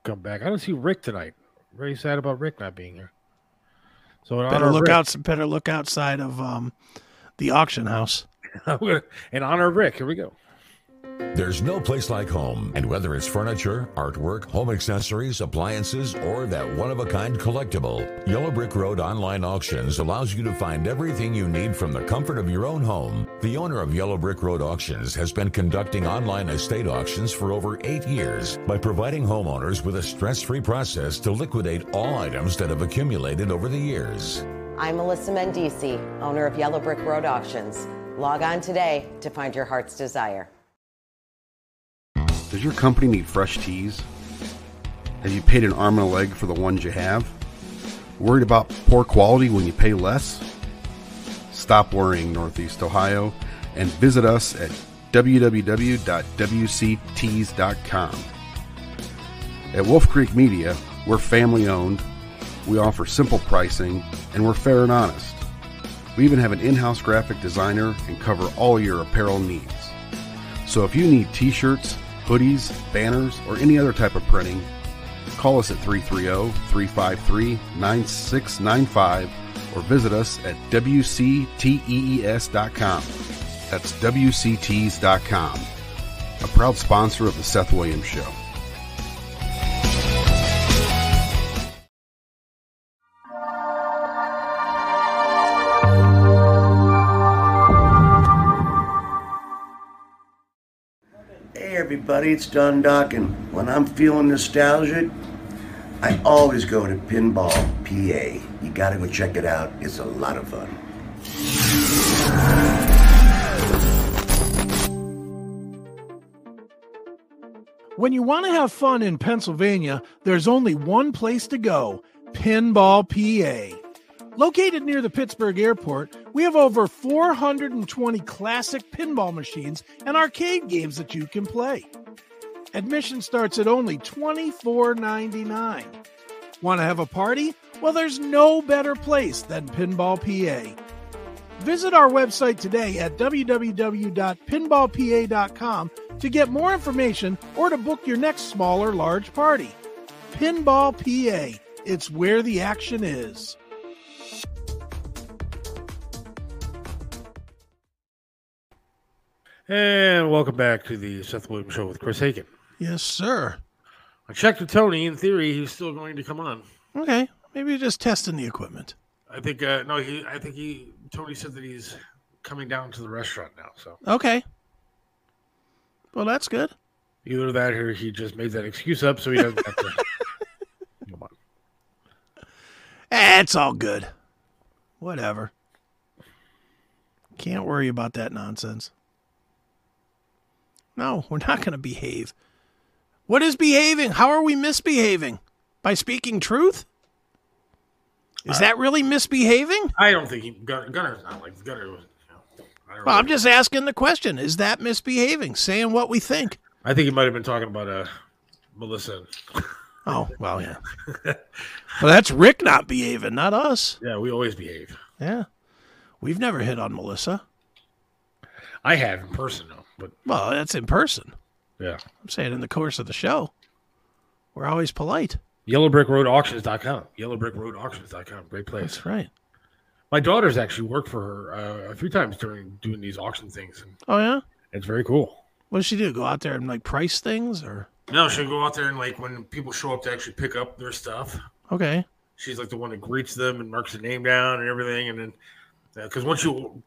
come back. I don't see Rick tonight. Very sad about Rick not being here. So Better look Rick, out. Better look outside of um, the auction house. In honor of Rick, here we go. There's no place like home, and whether it's furniture, artwork, home accessories, appliances, or that one of a kind collectible, Yellow Brick Road Online Auctions allows you to find everything you need from the comfort of your own home. The owner of Yellow Brick Road Auctions has been conducting online estate auctions for over eight years by providing homeowners with a stress free process to liquidate all items that have accumulated over the years. I'm Melissa Mendici, owner of Yellow Brick Road Auctions. Log on today to find your heart's desire. Does your company need fresh tees? Have you paid an arm and a leg for the ones you have? Worried about poor quality when you pay less? Stop worrying, Northeast Ohio, and visit us at www.wctees.com. At Wolf Creek Media, we're family owned, we offer simple pricing, and we're fair and honest. We even have an in house graphic designer and cover all your apparel needs. So if you need t shirts, hoodies, banners, or any other type of printing, call us at 330 353 9695 or visit us at WCTEES.com. That's WCTees.com, a proud sponsor of The Seth Williams Show. Everybody, it's Don Doc, and when I'm feeling nostalgic, I always go to Pinball PA. You gotta go check it out, it's a lot of fun. When you want to have fun in Pennsylvania, there's only one place to go Pinball PA. Located near the Pittsburgh airport, we have over 420 classic pinball machines and arcade games that you can play. Admission starts at only $24.99. Want to have a party? Well, there's no better place than Pinball PA. Visit our website today at www.pinballpa.com to get more information or to book your next small or large party. Pinball PA, it's where the action is. And welcome back to the Seth Williams Show with Chris Hagen. Yes, sir. I checked with Tony. In theory, he's still going to come on. Okay, maybe you're just testing the equipment. I think uh, no, he. I think he. Tony said that he's coming down to the restaurant now. So Okay. Well, that's good. either that or he just made that excuse up so he doesn't have to. Come on. Eh, it's all good. Whatever. Can't worry about that nonsense. No, we're not going to behave. What is behaving? How are we misbehaving? By speaking truth? Is that really misbehaving? I don't think he. Gunner, Gunner's not like Gunner was. You know, Well, I'm just asking the question. Is that misbehaving? Saying what we think? I think he might have been talking about uh, Melissa. Oh, well, yeah. well, that's Rick not behaving, not us. Yeah, we always behave. Yeah. We've never hit on Melissa. I have in person though, but Well, that's in person. yeah. I'm saying in the course of the show. We're always polite. Yellowbrickroadauctions.com. Yellowbrickroadauctions.com. Great place. That's right. My daughter's actually worked for her uh, a few times during doing these auction things, Oh yeah. it's very cool. What does she do? Go out there and like price things, or No, she'll go out there and like when people show up to actually pick up their stuff, okay? she's like the one that greets them and marks the name down and everything, and then because once you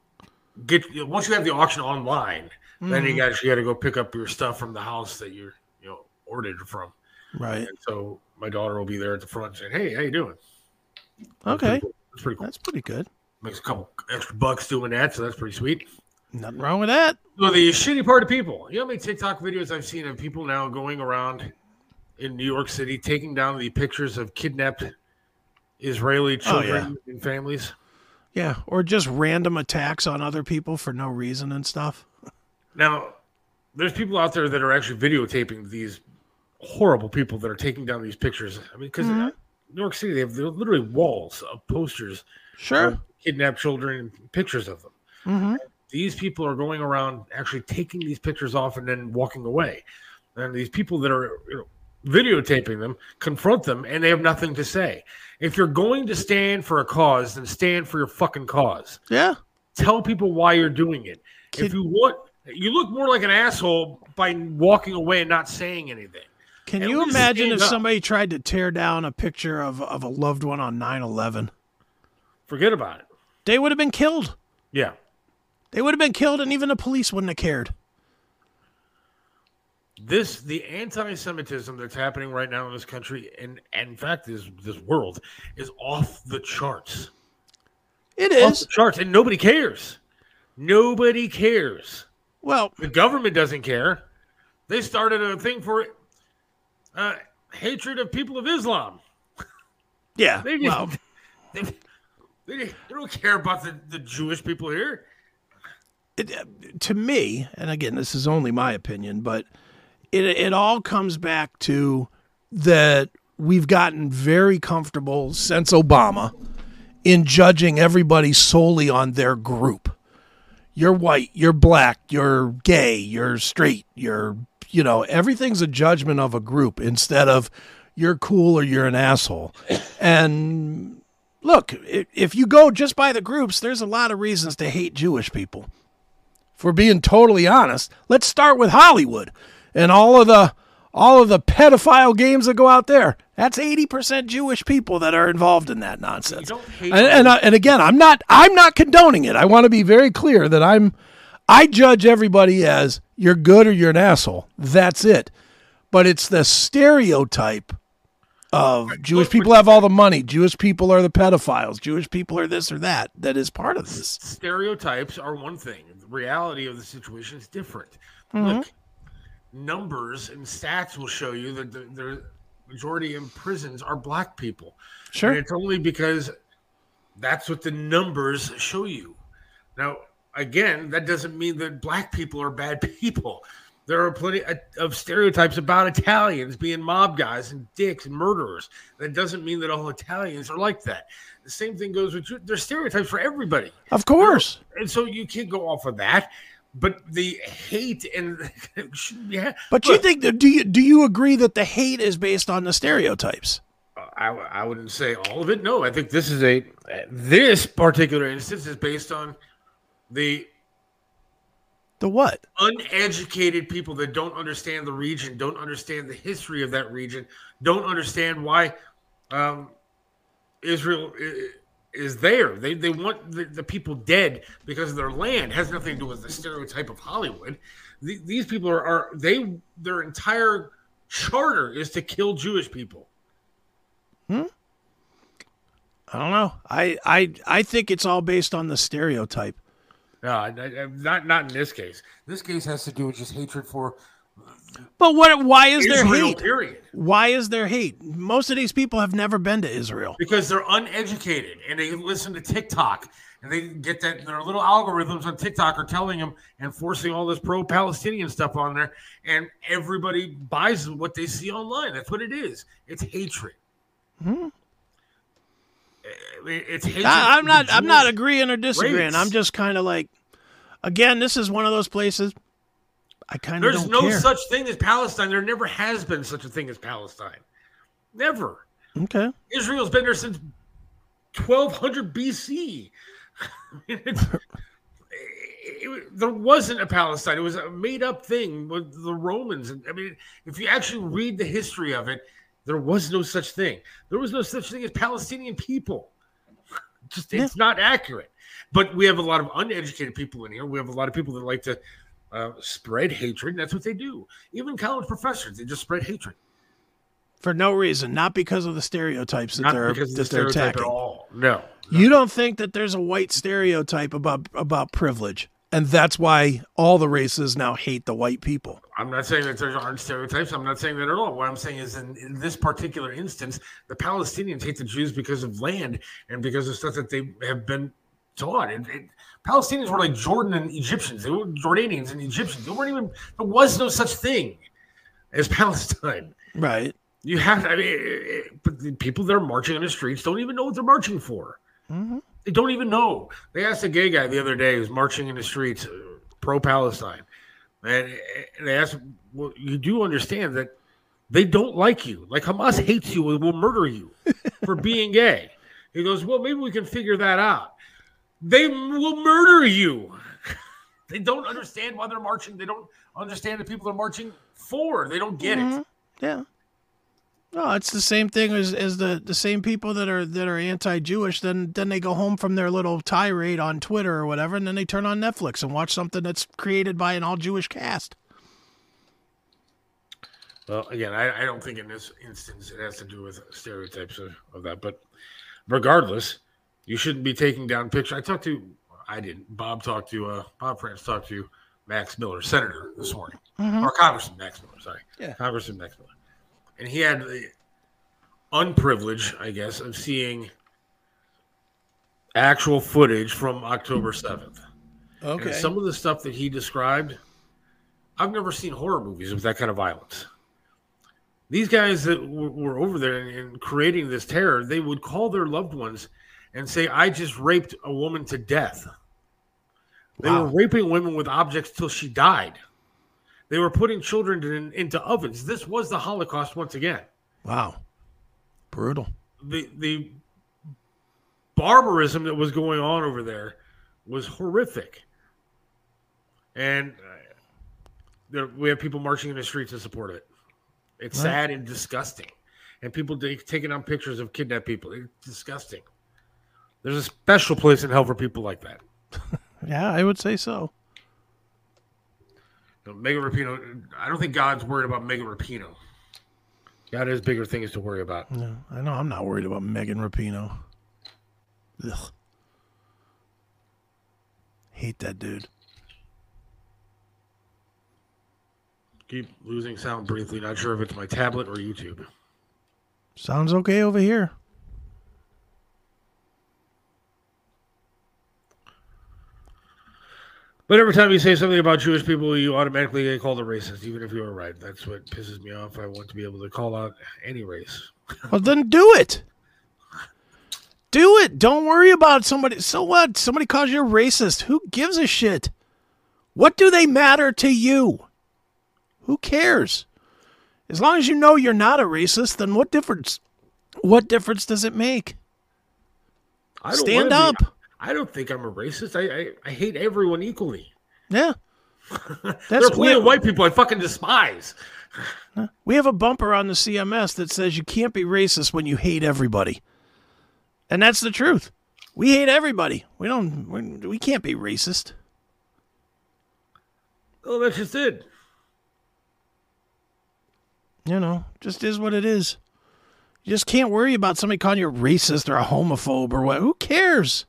get once you have the auction online, then you mm-hmm. got you got to go pick up your stuff from the house that you're you know ordered from. Right. And so my daughter will be there at the front saying, "Hey, how you doing?" Okay. It's pretty cool. That's pretty good. Makes a couple extra bucks doing that, so that's pretty sweet. Nothing wrong with that. So the shitty part of people, you know how many TikTok videos I've seen of people now going around in New York City taking down the pictures of kidnapped Israeli Oh, children and families. Yeah. Or just random attacks on other people for no reason and stuff. Now, there's people out there that are actually videotaping these horrible people that are taking down these pictures. I mean, because New York City, they have literally walls of posters Sure. kidnapped children and pictures of them. Mm-hmm. these people are going around actually taking these pictures off and then walking away. And these people that are you know, videotaping them confront them and they have nothing to say. If you're going to stand for a cause, then stand for your fucking cause. Yeah. Tell people why you're doing it. Kid- if you want You look more like an asshole by walking away and not saying anything. Can At you imagine if up. somebody tried to tear down a picture of, of a loved one on 9 11? Forget about it. They would have been killed. Yeah. They would have been killed, and even the police wouldn't have cared. This the anti-Semitism that's happening right now in this country, and, and in fact, this this world is off the charts. It is Off the charts, and nobody cares. Nobody cares. Well, The government doesn't care. They started a thing for uh, hatred of people of Islam. yeah. They, just, Well, they, they, they don't care about the, the Jewish people here. it, to me, and again, this is only my opinion, but it it all comes back to that we've gotten very comfortable since Obama in judging everybody solely on their group. You're white, you're black, you're gay, you're straight, you're you know, everything's a judgment of a group instead of you're cool or you're an asshole. And look, if you go just by the groups, there's a lot of reasons to hate Jewish people For being totally honest, let's start with Hollywood and all of the all of the pedophile games that go out there. That's eighty percent Jewish people that are involved in that nonsense. You don't hate And and, uh, and again, I'm not I'm not condoning it. I want to be very clear that I'm I judge everybody as you're good or you're an asshole. That's it. But it's the stereotype of Jewish people have all the money. Jewish people are the pedophiles. Jewish people are this or that. That is part of this. stereotypes are one thing. The reality of the situation is different. Mm-hmm. Look, numbers and stats will show you that the, the majority in prisons are black people. Sure. And it's only because that's what the numbers show you. Now, again, that doesn't mean that black people are bad people. There are plenty of- stereotypes about Italians being mob guys and dicks and murderers. That doesn't mean that all Italians are like that. The same thing goes with you. There's stereotypes for everybody Of course. and so you can't go off of that. But the hate and yeah, But you think that do you do you agree that the hate is based on the stereotypes? I, I wouldn't say all of it. No, I think this is a this particular instance is based on the The what? uneducated people that don't understand the region, don't understand the history of that region, don't understand why um, Israel is there. They they want the, the people dead because of their land. It has nothing to do with the stereotype of Hollywood. The- these people are, are they their entire charter is to kill Jewish people. Hmm. I don't know. I I I think it's all based on the stereotype. No, I, I, not not in this case. This case has to do with just hatred for But what why is there hate? Period. Why is there hate? Most of these people have never been to Israel. because they're uneducated and they listen to TikTok and they get that their little algorithms on TikTok are telling them and forcing all this pro-Palestinian stuff on there, and everybody buys what they see online. That's what it is. It's hatred. Hmm. Mean, It's hatred. I, I'm not I'm not agreeing or disagreeing. race. I'm just kind of like again, this is one of those places I kind of There's no care. such thing as Palestine. There never has been such a thing as Palestine. Never. okay. Israel's been there since 1200 BC. It's- it- there wasn't a Palestine. It was a made up thing with the Romans. And I mean, if you actually read the history of it, there was no such thing. There was no such thing as Palestinian people. Just it's not accurate. But we have a lot of uneducated people in here. We have a lot of people that like to uh, spread hatred. That's what they do. Even college professors, they just spread hatred. For no reason, not because of the stereotypes that Not they're because of that the they're attacking. at all. No. You don't think that there's a white stereotype about about privilege, and that's why all the races now hate the white people. I'm not saying that there aren't stereotypes. I'm not saying that at all. What I'm saying is, in, in this particular instance, the Palestinians hate the Jews because of land and because of stuff that they have been taught. Palestinians were like Jordan and Egyptians. They were Jordanians and Egyptians. They weren't even. There was no such thing as Palestine. Right. You have. I mean, it- it- but the people that are marching on the streets don't even know what they're marching for. They don't even know. They asked a gay guy the other day who's marching in the streets, uh, pro Palestine, and, and they asked, "Well, you do understand that they don't like you. Like Hamas hates you and will murder you for being gay." He goes, "Well, maybe we can figure that out. They will murder you They don't understand why they're marching. They don't understand the people they're marching for. They don't get Mm-hmm. it. Yeah. No, it's the same thing as, as the, the same people that are that are anti-Jewish. Then then they go home from their little tirade on Twitter or whatever, and then they turn on Netflix and watch something that's created by an all-Jewish cast. Well, again, I, I don't think in this instance it has to do with stereotypes of, of that. But regardless, you shouldn't be taking down pictures. I talked to, I didn't. Bob talked to, uh, Bob Frantz talked to Max Miller, Senator, this morning, or Congressman Max Miller. Sorry, Yeah. Congressman Max Miller, and he had the unprivilege, I guess, of seeing actual footage from October seventh. And some of the stuff that he described, I've never seen horror movies with that kind of violence. These guys that were over there and, and creating this terror, they would call their loved ones and say, I just raped a woman to death. They Wow. were raping women with objects till she died. They were putting children in, into ovens. This was the Holocaust once again. Wow. Brutal. The the barbarism that was going on over there was horrific. And uh, there, we have people marching in the streets in support of it. It's sad and disgusting. And people take, taking on pictures of kidnapped people. It's disgusting. There's a special place in hell for people like that. Yeah, I would say so. You know, Megan Rapinoe, I don't think God's worried about Megan Rapinoe. God has bigger things to worry about. No, I know I'm not worried about Megan Rapinoe. Ugh. Hate that dude. Keep losing sound briefly. Not sure if it's my tablet or YouTube. Sounds okay over here. But every time you say something about Jewish people, you automatically get called a racist, even if you are right. That's what pisses me off. I want to be able to call out any race. Well, then do it. Do it. Don't worry about somebody. So what? Somebody calls you a racist. Who gives a shit? What do they matter to you? Who cares? As long as you know you're not a racist, then what difference? What difference does it make? I don't Stand wanna be- up. I don't think I'm a racist. I I, I hate everyone equally. Yeah. There That's are plenty we, of white people I fucking despise. we have a bumper on the CMS that says you can't be racist when you hate everybody. And that's the truth. We hate everybody. We don't we, we can't be racist. Oh, that's just it. You know, just is what it is. You just can't worry about somebody calling you a racist or a homophobe or what. Who cares?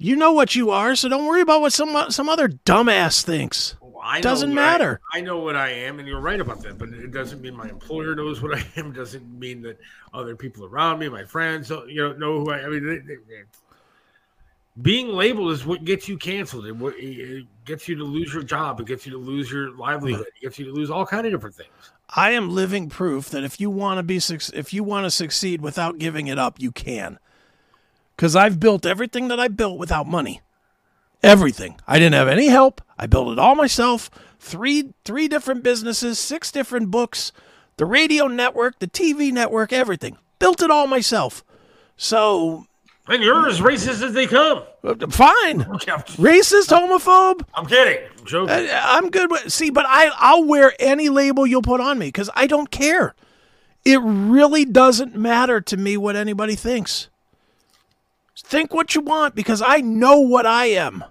You know what you are, so don't worry about what some some other dumbass thinks. Well, I Doesn't what I- matter. I, know what I am, and you're right about that. But it doesn't mean my employer knows what I am. It Doesn't mean that other people around me, my friends, you know, know who I. I mean, they- they- they- being labeled is what gets you canceled. It, it gets you to lose your job. It gets you to lose your livelihood. It gets you to lose all kind of different things. I am living proof that if you want to be if you want to succeed without giving it up, you can. Cuz I've built everything that I built without money. Everything. I didn't have any help. I built it all myself. Three three different businesses, six different books, the radio network, the TV network, everything. Built it all myself. So, And you're as racist as they come. uh, fine. Racist, homophobe, I'm kidding. I'm joking. Uh, I'm good with see, but I I'll wear any label you'll put on me because I don't care. It really doesn't matter to me what anybody thinks. Think what you want because I know what I am.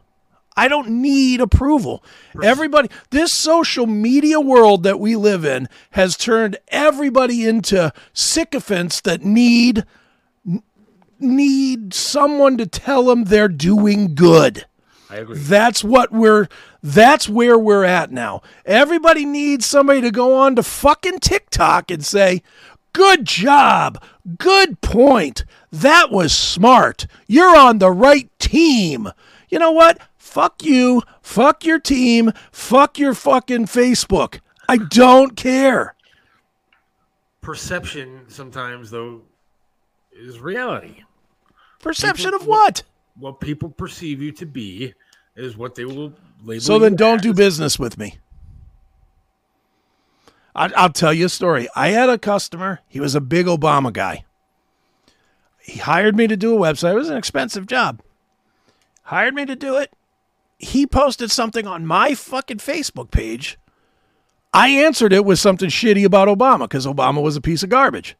I don't need approval. Everybody, this social media world that we live in has turned everybody into sycophants that need need someone to tell them they're doing good. I agree. That's what we're that's where we're at now. Everybody needs somebody to go on to fucking TikTok and say, "Good job. Good point. That was smart. You're on the right team." You know what? Fuck you. Fuck your team. Fuck your fucking Facebook. I don't care. Perception sometimes, though, is reality. Perception of what? What people perceive you to be is what they will label. So then don't do business with me. I, I'll tell you a story. I had a customer. He was a big Obama guy. He hired me to do a website. It was an expensive job. Hired me to do it. he posted something on my fucking Facebook page. I answered it with something shitty about Obama because Obama was a piece of garbage.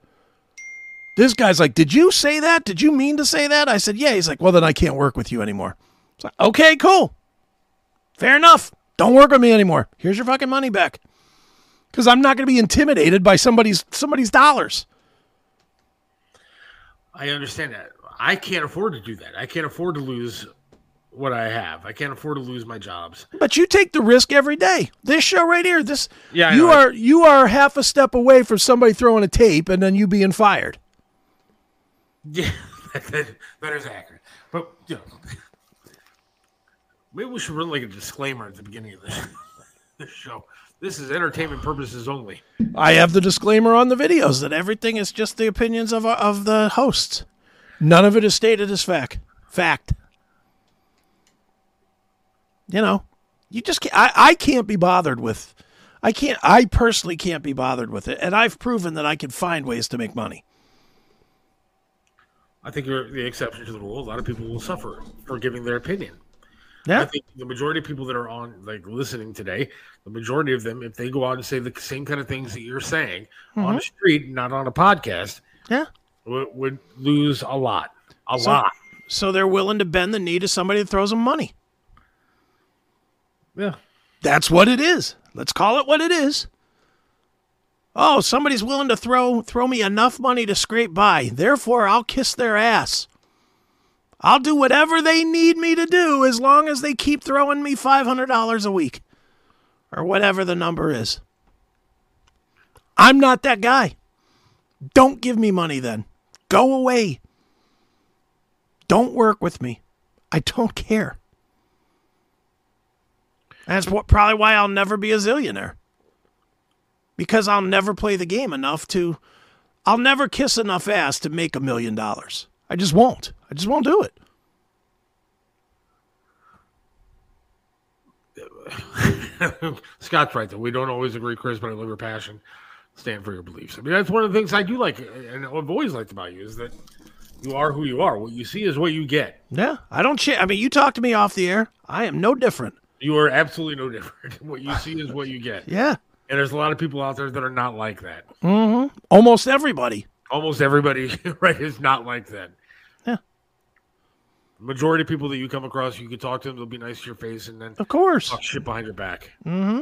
This guy's like, Did you say that? Did you mean to say that? I said, Yeah. He's like, Well, then I can't work with you anymore. Like, Okay, cool. Fair enough. Don't work with me anymore. Here's your fucking money back. Because I'm not going to be intimidated by somebody's somebody's dollars. I understand that. I can't afford to do that. I can't afford to lose what I have. I can't afford to lose my jobs. But you take the risk every day. This show right here, this Yeah, I you know. are you are half a step away from somebody throwing a tape and then you being fired. Yeah, that, that is accurate. But you know, maybe we should run like a disclaimer at the beginning of this, this show. This is entertainment purposes only. I have the disclaimer on the videos that everything is just the opinions of uh, of the hosts. None of it is stated as fact. Fact. You know, you just can't, I, I can't be bothered with I can't I personally can't be bothered with it and I've proven that I can find ways to make money. I think you're the exception to the rule. A lot of people will suffer for giving their opinion. I think the majority of people that are on, like listening today, the majority of them, if they go out and say the same kind of things that you're saying on mm-hmm. the street, not on a podcast, Yeah. would, would lose a lot. A So- lot. So they're willing to bend the knee to somebody that throws them money. Yeah. That's what it is. Let's call it what it is. Oh, somebody's willing to throw throw me enough money to scrape by. Therefore, I'll kiss their ass. I'll do whatever they need me to do as long as they keep throwing me $500 a week or whatever the number is. I'm not that guy. Don't give me money then. Go away. Don't work with me. I don't care. That's what, probably why I'll never be a zillionaire. Because I'll never play the game enough to, I'll never kiss enough ass to make a million dollars. I just won't. I just won't do it. Scott's right though. We don't always agree, Chris, but I love your passion. Stand for your beliefs. I mean, that's one of the things I do like, and I've always liked about you is that you are who you are. What you see is what you get. Yeah, I don't. Ch- I mean, you talk to me off the air. I am no different. You are absolutely no different. What you see is what you get. Yeah, And there's a lot of people out there that are not like that. Mhm. Almost everybody. Almost everybody, right, is not like that. Majority of people that you come across, you can talk to them. They'll be nice to your face, and then Of course. talk shit behind your back. Mm-hmm.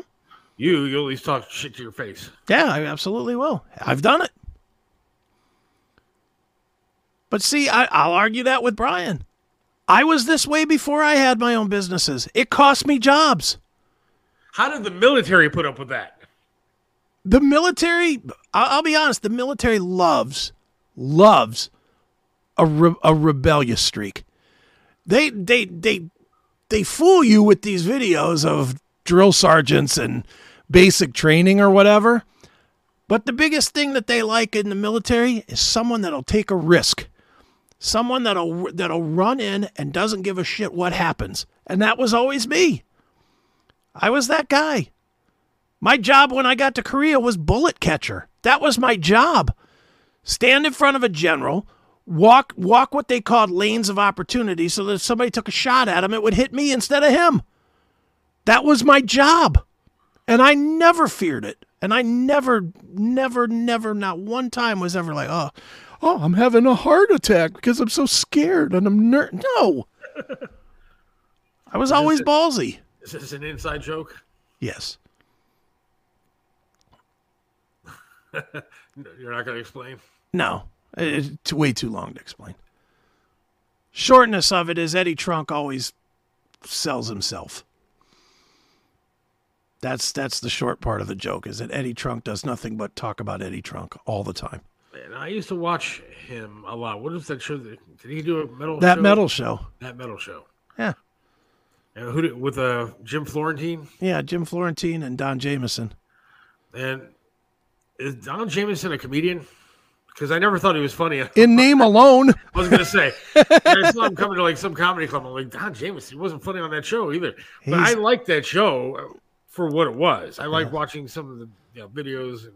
You, you at least talk shit to your face. Yeah, I absolutely will. I've done it. But see, I, I'll argue that with Brian. I was this way before I had my own businesses. It cost me jobs. How did the military put up with that? The military, I'll, I'll be honest, the military loves, loves a, re- a rebellious streak. They, they, they, they fool you with these videos of drill sergeants and basic training or whatever. But the biggest thing that they like in the military is someone that'll take a risk. Someone that'll that'll run in and doesn't give a shit what happens. And that was always me. I was that guy. My job when I got to Korea was bullet catcher. That was my job. Stand in front of a general, walk walk what they called lanes of opportunity so that if somebody took a shot at him, it would hit me instead of him. That was my job. And I never feared it. And I never, never, never, not one time was ever like, oh, oh, I'm having a heart attack because I'm so scared and I'm ner-. No. I was always ballsy. Is this an inside joke? Yes. You're not going to explain. No, it's way too long to explain. Shortness of it is Eddie Trunk always sells himself. That's that's the short part of the joke is that Eddie Trunk does nothing but talk about Eddie Trunk all the time. Man, I used to watch him a lot. What is that show? That, did he do a metal? That show? metal show. That metal show. Yeah. And who did, with uh, Jim Florentine Yeah, Jim Florentine and Don Jamieson. and is Don Jamieson a comedian? Because I never thought he was funny. In name alone. I was gonna say I saw him coming to like some comedy club. I'm like Don Jamieson. He wasn't funny on that show either. But I He's- liked that show uh, for what it was. I like watching some of the you know, videos and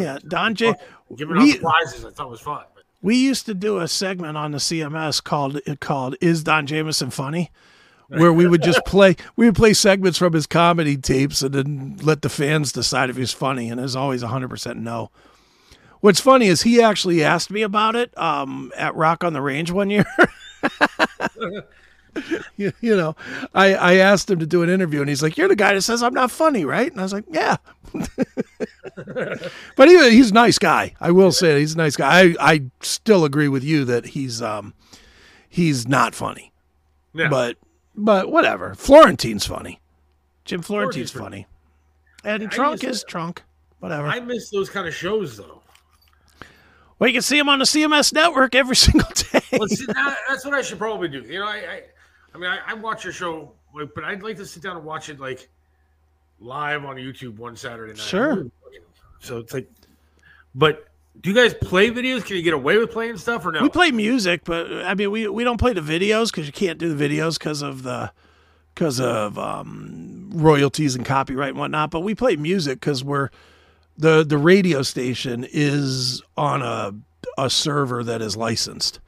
Yeah, Don J. giving We- out prizes. I thought was fun. But We used to do a segment on the CMS called called "Is Don Jamieson Funny," where we would just play we would play segments from his comedy tapes and then let the fans decide if he's funny and it was always 100% no what's funny is he actually asked me about it um, at rock on the range one year you, you know I, I asked him to do an interview and he's like you're the guy that says i'm not funny right and i was like yeah but he, he's a nice guy i will say he's a nice guy I, I still agree with you that he's um he's not funny Yeah. but but whatever. Florentine's funny. Jim Florentine's Florentine's funny. And Trunk is Trunk. Whatever. I miss those kind of shows though. Well, you can see him on the CMS network every single day. Well, see, that, that's what I should probably do. You know, I, I, I mean, I, I watch your show, like, but I'd like to sit down and watch it like live on YouTube one Saturday night. Sure. So it's like, but do you guys play videos? Can you get away with playing stuff or no? We play music, but I mean, we, we don't play the videos because you can't do the videos because of the because of um, royalties and copyright and whatnot. But we play music because we're the the radio station is on a a server that is licensed,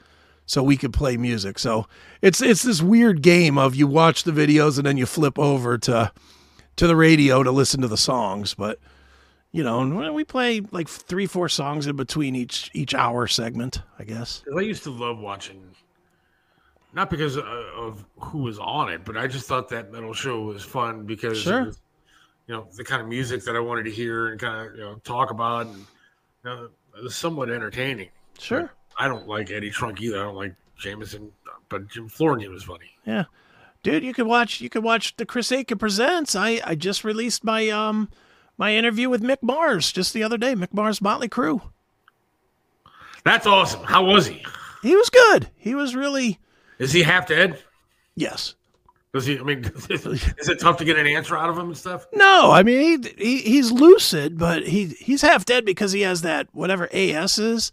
so we could play music. So it's it's this weird game of you watch the videos and then you flip over to to the radio to listen to the songs, but. You know, and we play like three, four songs in between each each hour segment, I guess I used to love watching, not because of, of who was on it, but I just thought that metal show was fun because Sure. You know, the kind of music that I wanted to hear and kind of you know talk about, and you know, it was somewhat entertaining. Sure. I don't like Eddie Trunk either. I don't like Jamieson, but Jim Florentine was funny. Yeah. Dude, you could watch you could watch the Chris Aiken presents. I I just released my um my interview with Mick Mars just the other day. Mick Mars Motley Crue. That's awesome. How was he? He was good. He was really Is he half dead? yes. Does he? I mean, is it tough to get an answer out of him and stuff? No, I mean he, he he's lucid, but he he's half dead because he has that whatever AS is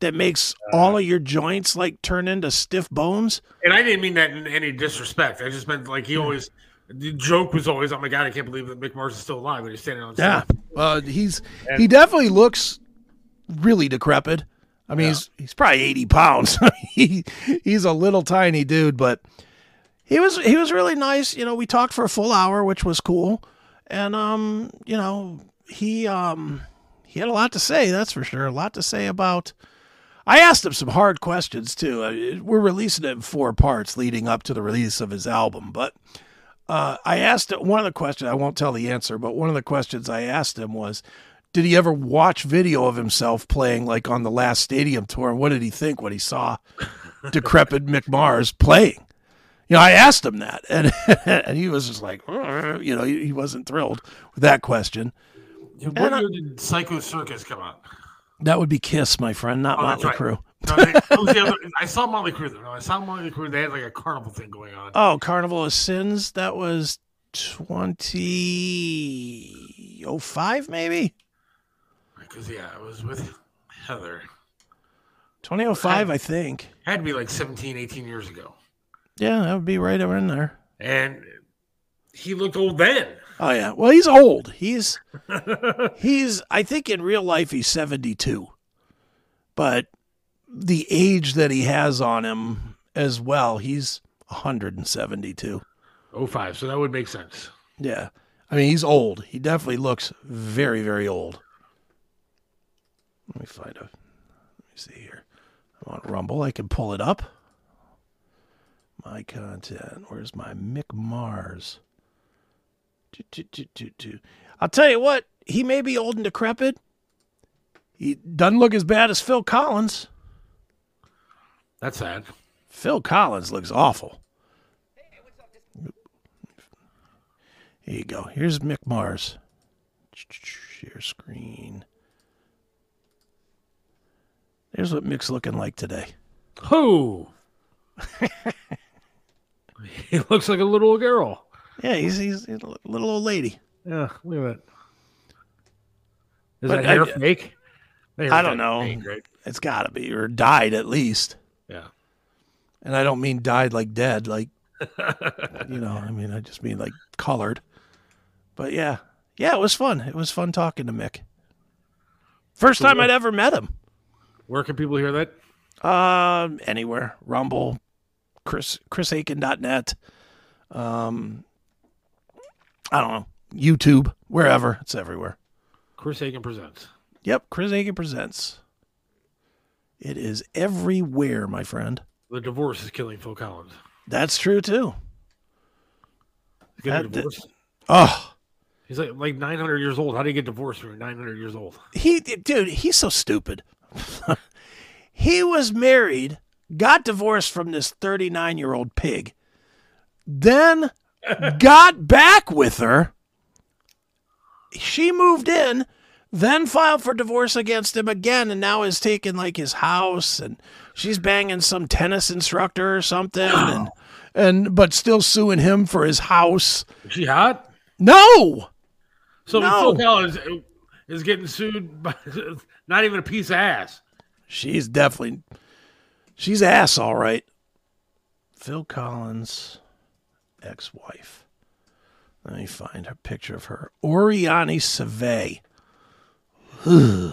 that makes all of your joints like turn into stiff bones. And I didn't mean that in any disrespect. I just meant like he always. The joke was always, "Oh my god, I can't believe that Mick Mars is still alive." When he's standing on stage. Yeah. Uh, he's he definitely looks really decrepit. I mean, he's he's probably eighty pounds. he he's a little tiny dude, but he was he was really nice. You know, we talked for a full hour, which was cool, and um, you know, he um he had a lot to say. That's for sure. A lot to say about. I asked him some hard questions too. Uh, We're releasing it in four parts leading up to the release of his album, but uh, I asked one of the questions. I won't tell the answer, but one of the questions I asked him was, did he ever watch video of himself playing like on the last stadium tour? And what did he think when he saw decrepit Mick Mars playing? You know, I asked him that, and and he was just like, you know, he, he wasn't thrilled with that question. What And year did Psycho Circus come out? That would be Kiss, my friend, not Oh, Motley right. Crue. No, they, the other, I saw Motley Crue though. No, I saw Motley Crue. They had like a carnival thing going on. Oh, Carnival of Sins. That was twenty oh five, maybe Because yeah, I was with Heather. twenty oh five, I think. Had to be like 17, 18 years ago, Yeah, that would be right over in there. and he looked old then. Oh yeah. Well, he's old. He's he's I think in real life he's 72. But the age that he has on him as well, he's 172. 05, so that would make sense. Yeah. I mean, he's old. He definitely looks very very old. Let me find a Let me see here. I'm on Rumble. I can pull it up. My content. Where's my Mick Mars? Do, do, do. I'll tell you what, he may be old and decrepit. He doesn't look as bad as Phil Collins. That's sad. Phil Collins looks awful. Here you go. Here's Mick Mars. Share screen. There's what Mick's looking like today. Who? he looks like a little girl. Yeah, he's he's a little old lady. Yeah, look at that. Is But that hair I- fake? Hair's I don't know. right? It's got to be, or died at least. Yeah. And I don't mean died like dead, like you know. I mean, I just mean like colored. But yeah, yeah, it was fun. It was fun talking to Mick. First time I'd ever met him. Where can people hear that? Um, anywhere, Rumble, Chris, ChrisAiken.net, Um, I don't know. YouTube, wherever. It's everywhere. Chris Aiken presents. Yep. Chris Aiken presents. It is everywhere, my friend. The divorce is killing Phil Collins. That's true too. He's getting That- divorced. Oh, He's like like 900 years old. How do you get divorced when you're 900 years old? he, dude, he's so stupid. he was married, got divorced from this 39 year old pig, then got back with her. She moved in, then filed for divorce against him again, and now has taken like his house, and she's banging some tennis instructor or something, and and but still suing him for his house. Is she hot? No, So No. Phil Collins is getting sued by not even a piece of ass. she's definitely she's ass, all right. Phil Collins, ex-wife. Let me find a picture of her. Oriani Cevey. Yeah,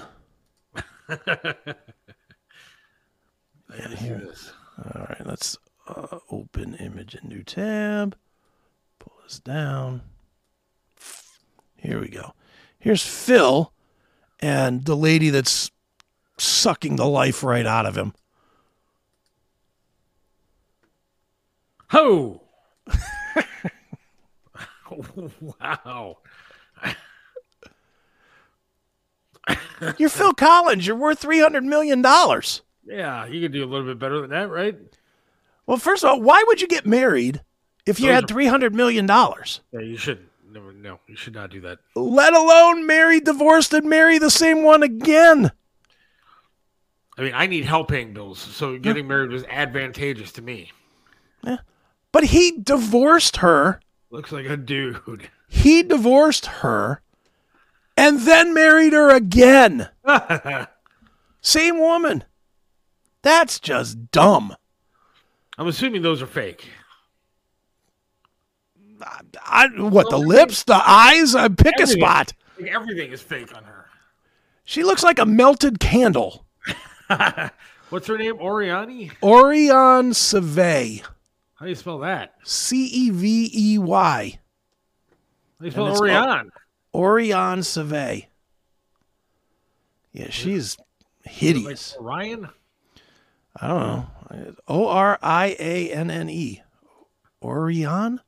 here it is. All right, let's uh, open image in new tab. Pull this down. Here we go. Here's Phil and the lady that's sucking the life right out of him. Ho! wow. You're Phil Collins. You're worth $300 million. Yeah, you could do a little bit better than that, right? Well, first of all, why would you get married if you Those had are- $300 million? Yeah, you shouldn't. No, no, you should not do that. Let alone marry, divorced, and marry the same one again. I mean, I need help paying bills, so getting married was advantageous to me. But he divorced her. Looks like a dude. He divorced her and then married her again. Same woman. That's just dumb. I'm assuming those are fake. I, what, the lips, the eyes? Uh, pick a spot. Everything is fake on her. She looks like a melted candle. What's her name? Oriani? Orion Cevey. How do you spell that? C E V E Y. How do you spell Orion? Orion Cevey. Yeah, she's Like hideous. Orion? I don't know. O R I A N N E. Orion?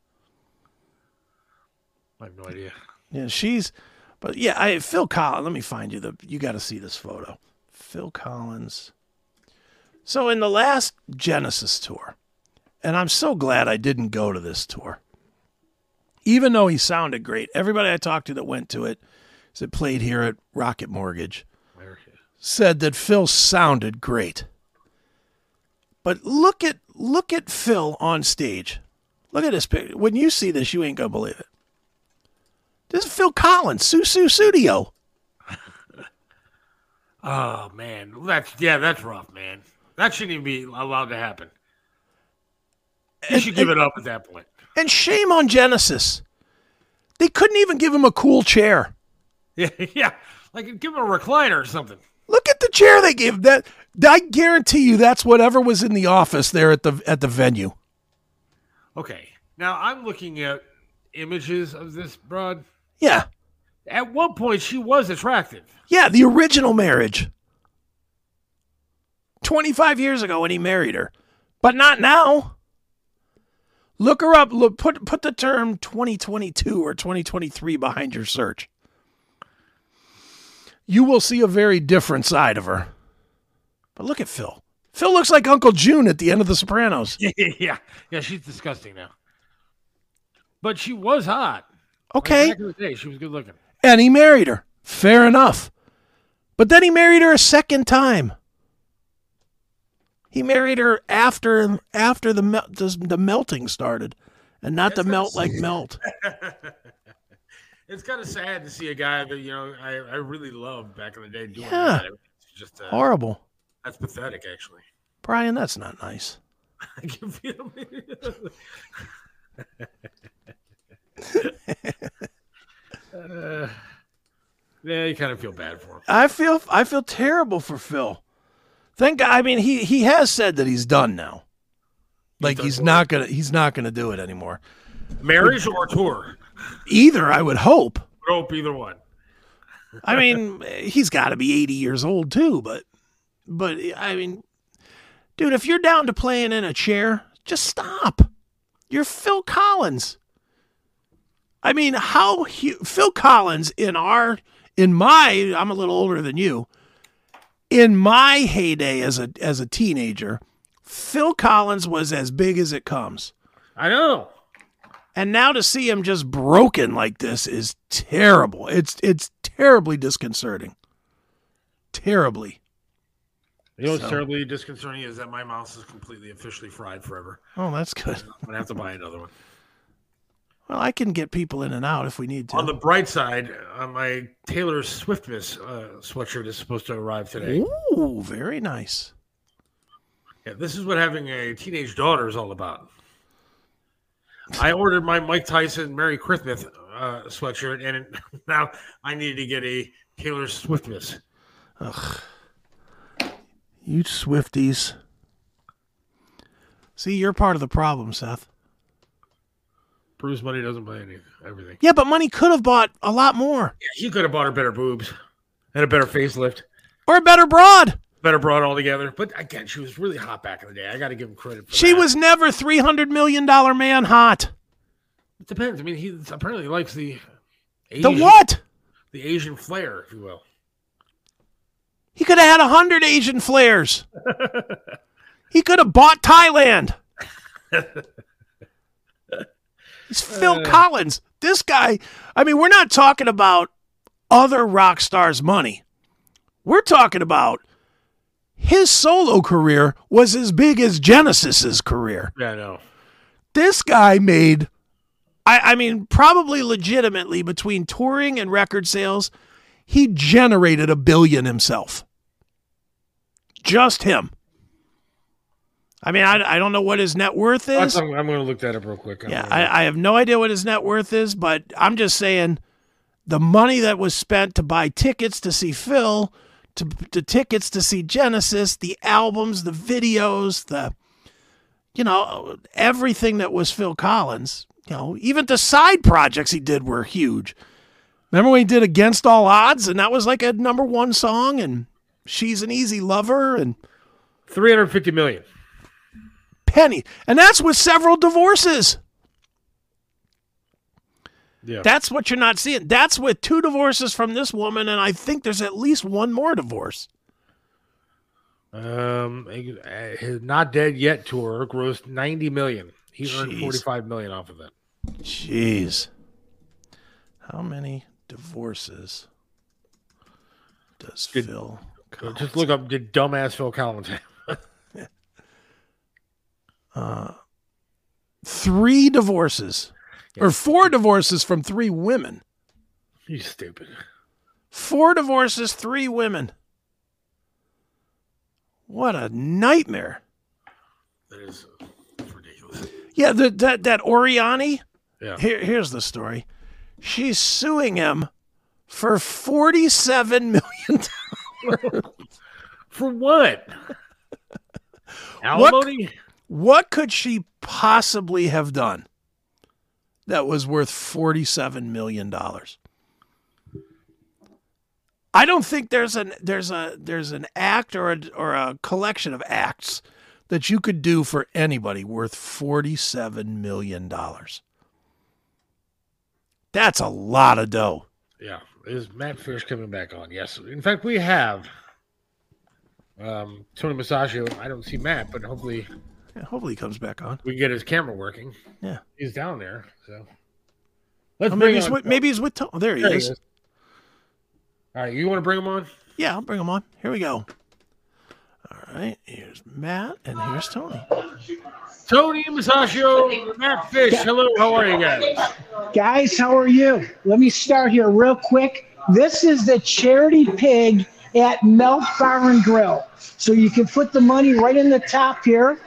I have no idea. Yeah, she's but yeah, I Phil Collins, let me find you the you got to see this photo. Phil Collins. So in the last Genesis tour, and I'm so glad I didn't go to this tour. Even though he sounded great, everybody I talked to that went to it, that played here at Rocket Mortgage, said that Phil sounded great. But look at look at Phil on stage. Look at this picture. When you see this, you ain't gonna believe it. This is Phil Collins, Sussudio. Oh man, that's yeah, that's rough, man. That shouldn't even be allowed to happen. You should give it up at that point. And shame on Genesis. They couldn't even give him a cool chair. Yeah, yeah. Like give him a recliner or something. Look at the chair they gave that. I guarantee you that's whatever was in the office there at the at the venue. Okay. Now I'm looking at images of this broad. Yeah. At one point she was attractive. Yeah, the original marriage. 25 years ago when he married her. But not now. Look her up. Look put put the term 2022 or 2023 behind your search. You will see a very different side of her. But look at Phil. Phil looks like Uncle June at the end of The Sopranos. yeah. Yeah, she's disgusting now. But she was hot. Like, Okay. back in the day, she was good looking. And he married her. Fair enough. But then he married her a second time. He married her after after the mel- the, melting started, and not the melt like melt. It's kind of sad to see a guy that you know I, I really loved back in the day doing Yeah. that. It's just uh, Horrible, that's pathetic, actually. Brian. That's not nice. I can feel uh, yeah, you kind of feel bad for him. I feel I feel terrible for Phil. Thank God. I mean, he he has said that he's done now. Like he's what? not gonna he's not gonna do it anymore. Marriage or tour? Either, I would hope. Hope either one. I mean, he's got to be 80 years old too, but but I mean, dude, if you're down to playing in a chair, just stop. You're Phil Collins. I mean, how hu- Phil Collins in our in my I'm a little older than you. In my heyday as a as a teenager, Phil Collins was as big as it comes. I know. And now to see him just broken like this is terrible. It's it's terribly disconcerting. Terribly. You know what's So- terribly disconcerting is that my mouse is completely officially fried forever. Oh, that's good. I'm gonna have to buy another one. Well, I can get people in and out if we need to. On the bright side, uh, my Taylor Swiftness uh, sweatshirt is supposed to arrive today. Ooh, very nice. Yeah, this is what having a teenage daughter is all about. I ordered my Mike Tyson Merry Christmas uh, sweatshirt, and it, now I needed to get a Taylor Swiftness. Ugh. You Swifties. See, you're part of the problem, Seth. Bruce money doesn't buy any everything. Yeah, but money could have bought a lot more. Yeah, he could have bought her better boobs and a better facelift, Or a better broad. better broad altogether. But again, she was really hot back in the day. I got to give him credit. For She that. was never $300 million man hot. It depends. I mean, he apparently likes the The Asian- what? The Asian flair, if you will. He could have had a hundred Asian flares. he could have bought Thailand. He's Phil uh. Collins. This guy, I mean, we're not talking about other rock stars' money. We're talking about his solo career was as big as Genesis's career. Yeah, I know. This guy made, I, I mean, probably legitimately between touring and record sales, he generated a billion himself. Just him. I mean, I, I don't know what his net worth is. I'm, I'm going to look that up real quick. I'm Yeah, I, I have no idea what his net worth is, but I'm just saying the money that was spent to buy tickets to see Phil, to, to tickets to see Genesis, the albums, the videos, the, you know, everything that was Phil Collins, you know, even the side projects he did were huge. Remember when he did Against All Odds and that was like a number one song and She's an Easy Lover and 350 million. Penny. And that's with several divorces. Yeah. That's what you're not seeing. That's with two divorces from this woman, and I think there's at least one more divorce. Um, uh, his Not Dead Yet tour grossed 90 million. He earned 45 million off of it. Jeez. How many divorces does Did- Phil? So just look up did dumbass Phil Collins. Have? Three divorces, or four divorces from three women. You stupid. Four divorces, three women. What a nightmare. That is ridiculous. Yeah, the, that that Oriani. Yeah. Here, here's the story. She's suing him for forty-seven million dollars. For what? Alimony? What could she possibly have done that was worth forty-seven million dollars? I don't think there's an there's a there's an act or a or a collection of acts that you could do for anybody worth forty-seven million dollars. That's a lot of dough. Yeah. Is Matt Fish coming back on? Yes. In fact, we have um, Tony Musachio. I don't see Matt, but hopefully Yeah, hopefully he comes back on. we can get his camera working. Yeah. He's down there. So let's Oh, bring maybe he's on- with maybe he's with Tony. Oh, there he There he is. is. All right, you want to bring him on? Yeah, I'll bring him on. Here we go. All right, here's Matt and here's Tony. Tony Musachio, Matt Fish. Hello, how are you guys? Guys, how are you? Let me start here real quick. This is the charity pig at Melt Bar and Grill. So you can put the money right in the top here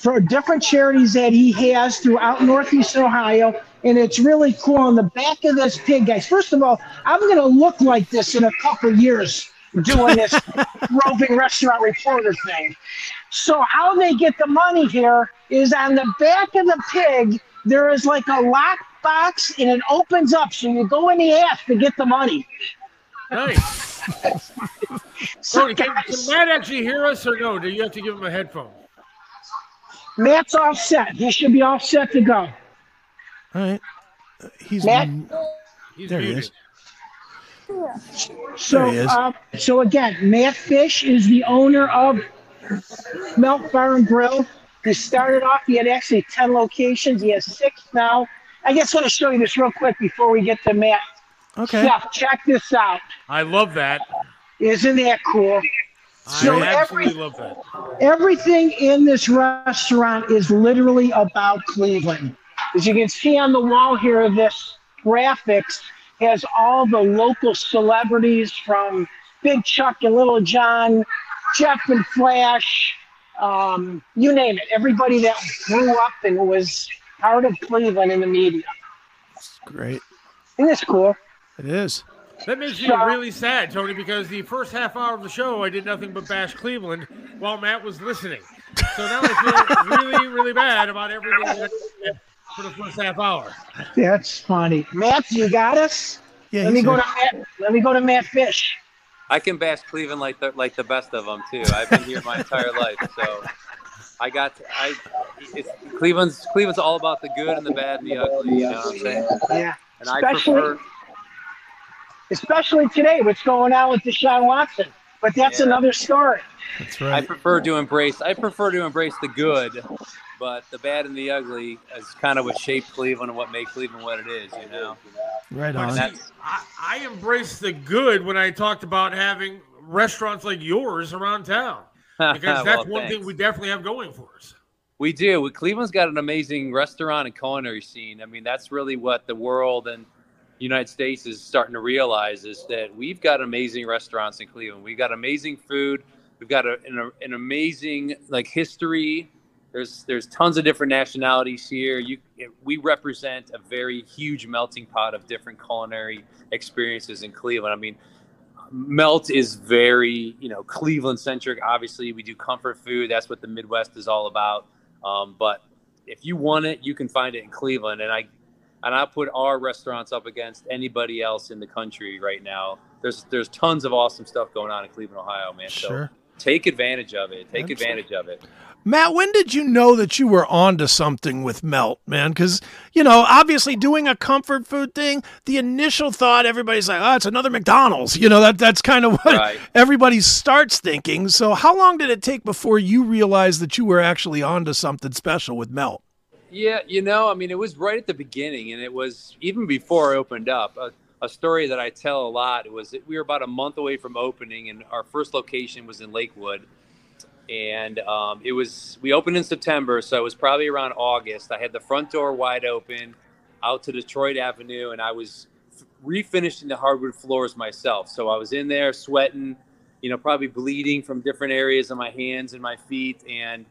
for different charities that he has throughout Northeastern Ohio. And it's really cool on the back of this pig, guys. First of all, I'm going to look like this in a couple years doing this roving restaurant reporter thing. So how they get the money here is on the back of the pig. there is like a lock box and it opens up, so you go in the ass to get the money. Nice. So Tony, can, guys, can Matt actually hear us or no? Do you have to give him a headphone? Matt's all set. He should be all set to go. All right. Uh, He's Matt? He's there. He muted. is. So, There he is. uh, so again, Matt Fish is the owner of Melt Bar and Grill. He started off, he had actually 10 locations. He has six now. I guess I'm going to show you this real quick before we get to Matt. Okay. Chef, check this out. I love that. Isn't that cool? So I every- love that. Everything in this restaurant is literally about Cleveland. As you can see on the wall here, this graphics has all the local celebrities from Big Chuck and Little John, Jeff and Flash, um, you name it. Everybody that grew up and was part of Cleveland in the media. Great. Isn't this cool? It is. That makes me really sad, Tony, because the first half hour of the show, I did nothing but bash Cleveland while Matt was listening. So now I feel really, really bad about everything that I did for the first half hour. That's funny. Matt, you got us? Yeah. Let me go here. to Matt. Let me go to Matt Fish. I can bash Cleveland like the like the best of them too. I've been here my entire life, so I got to, I. It's, Cleveland's Cleveland's all about the good and the bad and the ugly. You know what I'm saying? Yeah. And I Especially- prefer. Especially today, what's going on with Deshaun Watson. But that's Yeah. another story. That's right. I prefer to embrace. I prefer to embrace the good, but the bad and the ugly is kind of what shaped Cleveland and what made Cleveland what it is. You know. Right on. I, I embraced the good when I talked about having restaurants like yours around town. Because that's Well, one thing we definitely have going for us. We do. Cleveland's got an amazing restaurant and culinary scene. I mean, that's really what the world and United States is starting to realize is that we've got amazing restaurants in Cleveland. We've got amazing food. We've got a, an, an amazing like history. There's there's tons of different nationalities here. You we represent a very huge melting pot of different culinary experiences in Cleveland. I mean, Melt is very, you know, Cleveland centric. Obviously, we do comfort food. That's what the Midwest is all about. Um, but if you want it, you can find it in Cleveland. And I and I put our restaurants up against anybody else in the country right now. There's there's tons of awesome stuff going on in Cleveland, Ohio, man. Sure. So take advantage of it. Take Absolutely. advantage of it. Matt, when did you know that you were onto something with Melt, man? Because, you know, obviously doing a comfort food thing, the initial thought, everybody's like, oh, it's another McDonald's. You know, that that's kind of what Right. everybody starts thinking. So, how long did it take before you realized that you were actually onto something special with Melt? Yeah, you know, I mean, it was right at the beginning, and it was even before I opened up. A, a story that I tell a lot was that we were about a month away from opening, and our first location was in Lakewood, and um, it was we opened in September, so it was probably around August. I had the front door wide open, out to Detroit Avenue, and I was refinishing the hardwood floors myself. So I was in there sweating, you know, probably bleeding from different areas of my hands and my feet, and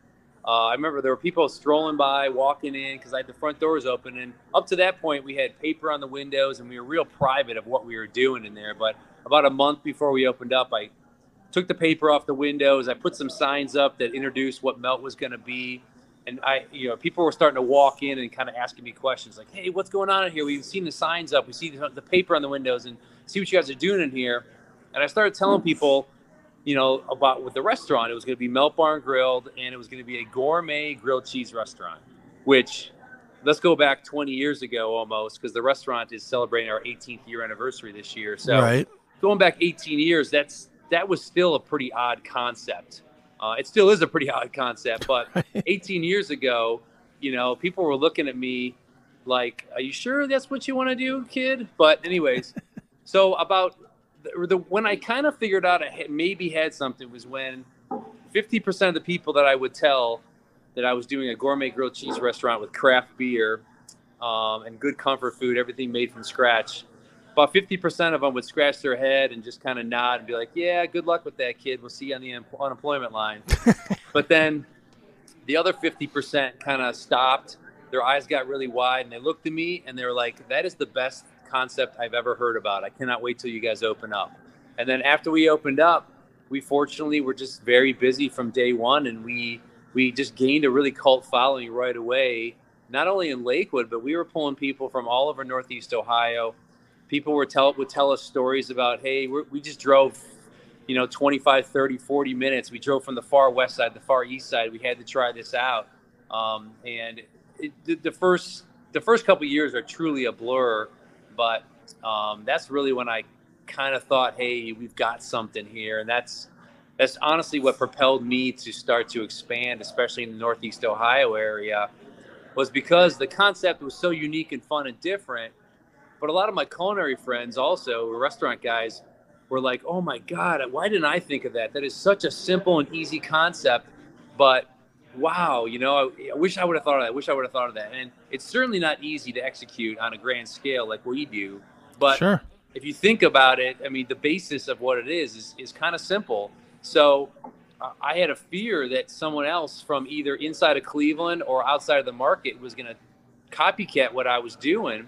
uh, I remember there were people strolling by, walking in because I had the front doors open. And up to that point, we had paper on the windows and we were real private of what we were doing in there. But about a month before we opened up, I took the paper off the windows. I put some signs up that introduced what Melt was going to be. And I, you know, people were starting to walk in and kind of asking me questions like, "Hey, what's going on in here? We've seen the signs up. We see the, the paper on the windows, and see what you guys are doing in here." And I started telling people, you know, about with the restaurant. It was going to be Melt Bar and Grilled, and it was going to be a gourmet grilled cheese restaurant. Which, let's go back 20 years ago almost, because the restaurant is celebrating our 18th year anniversary this year. So right. going back 18 years, that's that was still a pretty odd concept. Uh, it still is a pretty odd concept, but 18 years ago, you know, people were looking at me like, "Are you sure that's what you want to do, kid?" But anyways, so about the, the when I kind of figured out I had, maybe had something was when 50% of the people that I would tell that I was doing a gourmet grilled cheese restaurant with craft beer um, and good comfort food, everything made from scratch. About 50% of them would scratch their head and just kind of nod and be like, Yeah, good luck with that, kid. We'll see you on the un- unemployment line. but then the other 50% kind of stopped. Their eyes got really wide and they looked at me and they were like, That is the best concept I've ever heard about. I cannot wait till you guys open up. And then after we opened up, we fortunately were just very busy from day one and we we just gained a really cult following right away not only in Lakewood, but we were pulling people from all over Northeast Ohio. People were tell would tell us stories about, hey, we just drove, you know, 25, 30, 40 minutes. We drove from the far west side, the far east side. We had to try this out. Um, and it, the, the first the first couple years are truly a blur, but um, that's really when I kind of thought, hey, we've got something here, and that's that's honestly what propelled me to start to expand, especially in the Northeast Ohio area, was because the concept was so unique and fun and different. But a lot of my culinary friends, also restaurant guys, were like, "Oh my God, why didn't I think of that? That is such a simple and easy concept, but wow, you know, I, I wish I would have thought of that. I wish I would have thought of that." And it's certainly not easy to execute on a grand scale like we do, but Sure. if you think about it, I mean, the basis of what it is is, is kind of simple. So uh, I had a fear that someone else from either inside of Cleveland or outside of the market was going to copycat what I was doing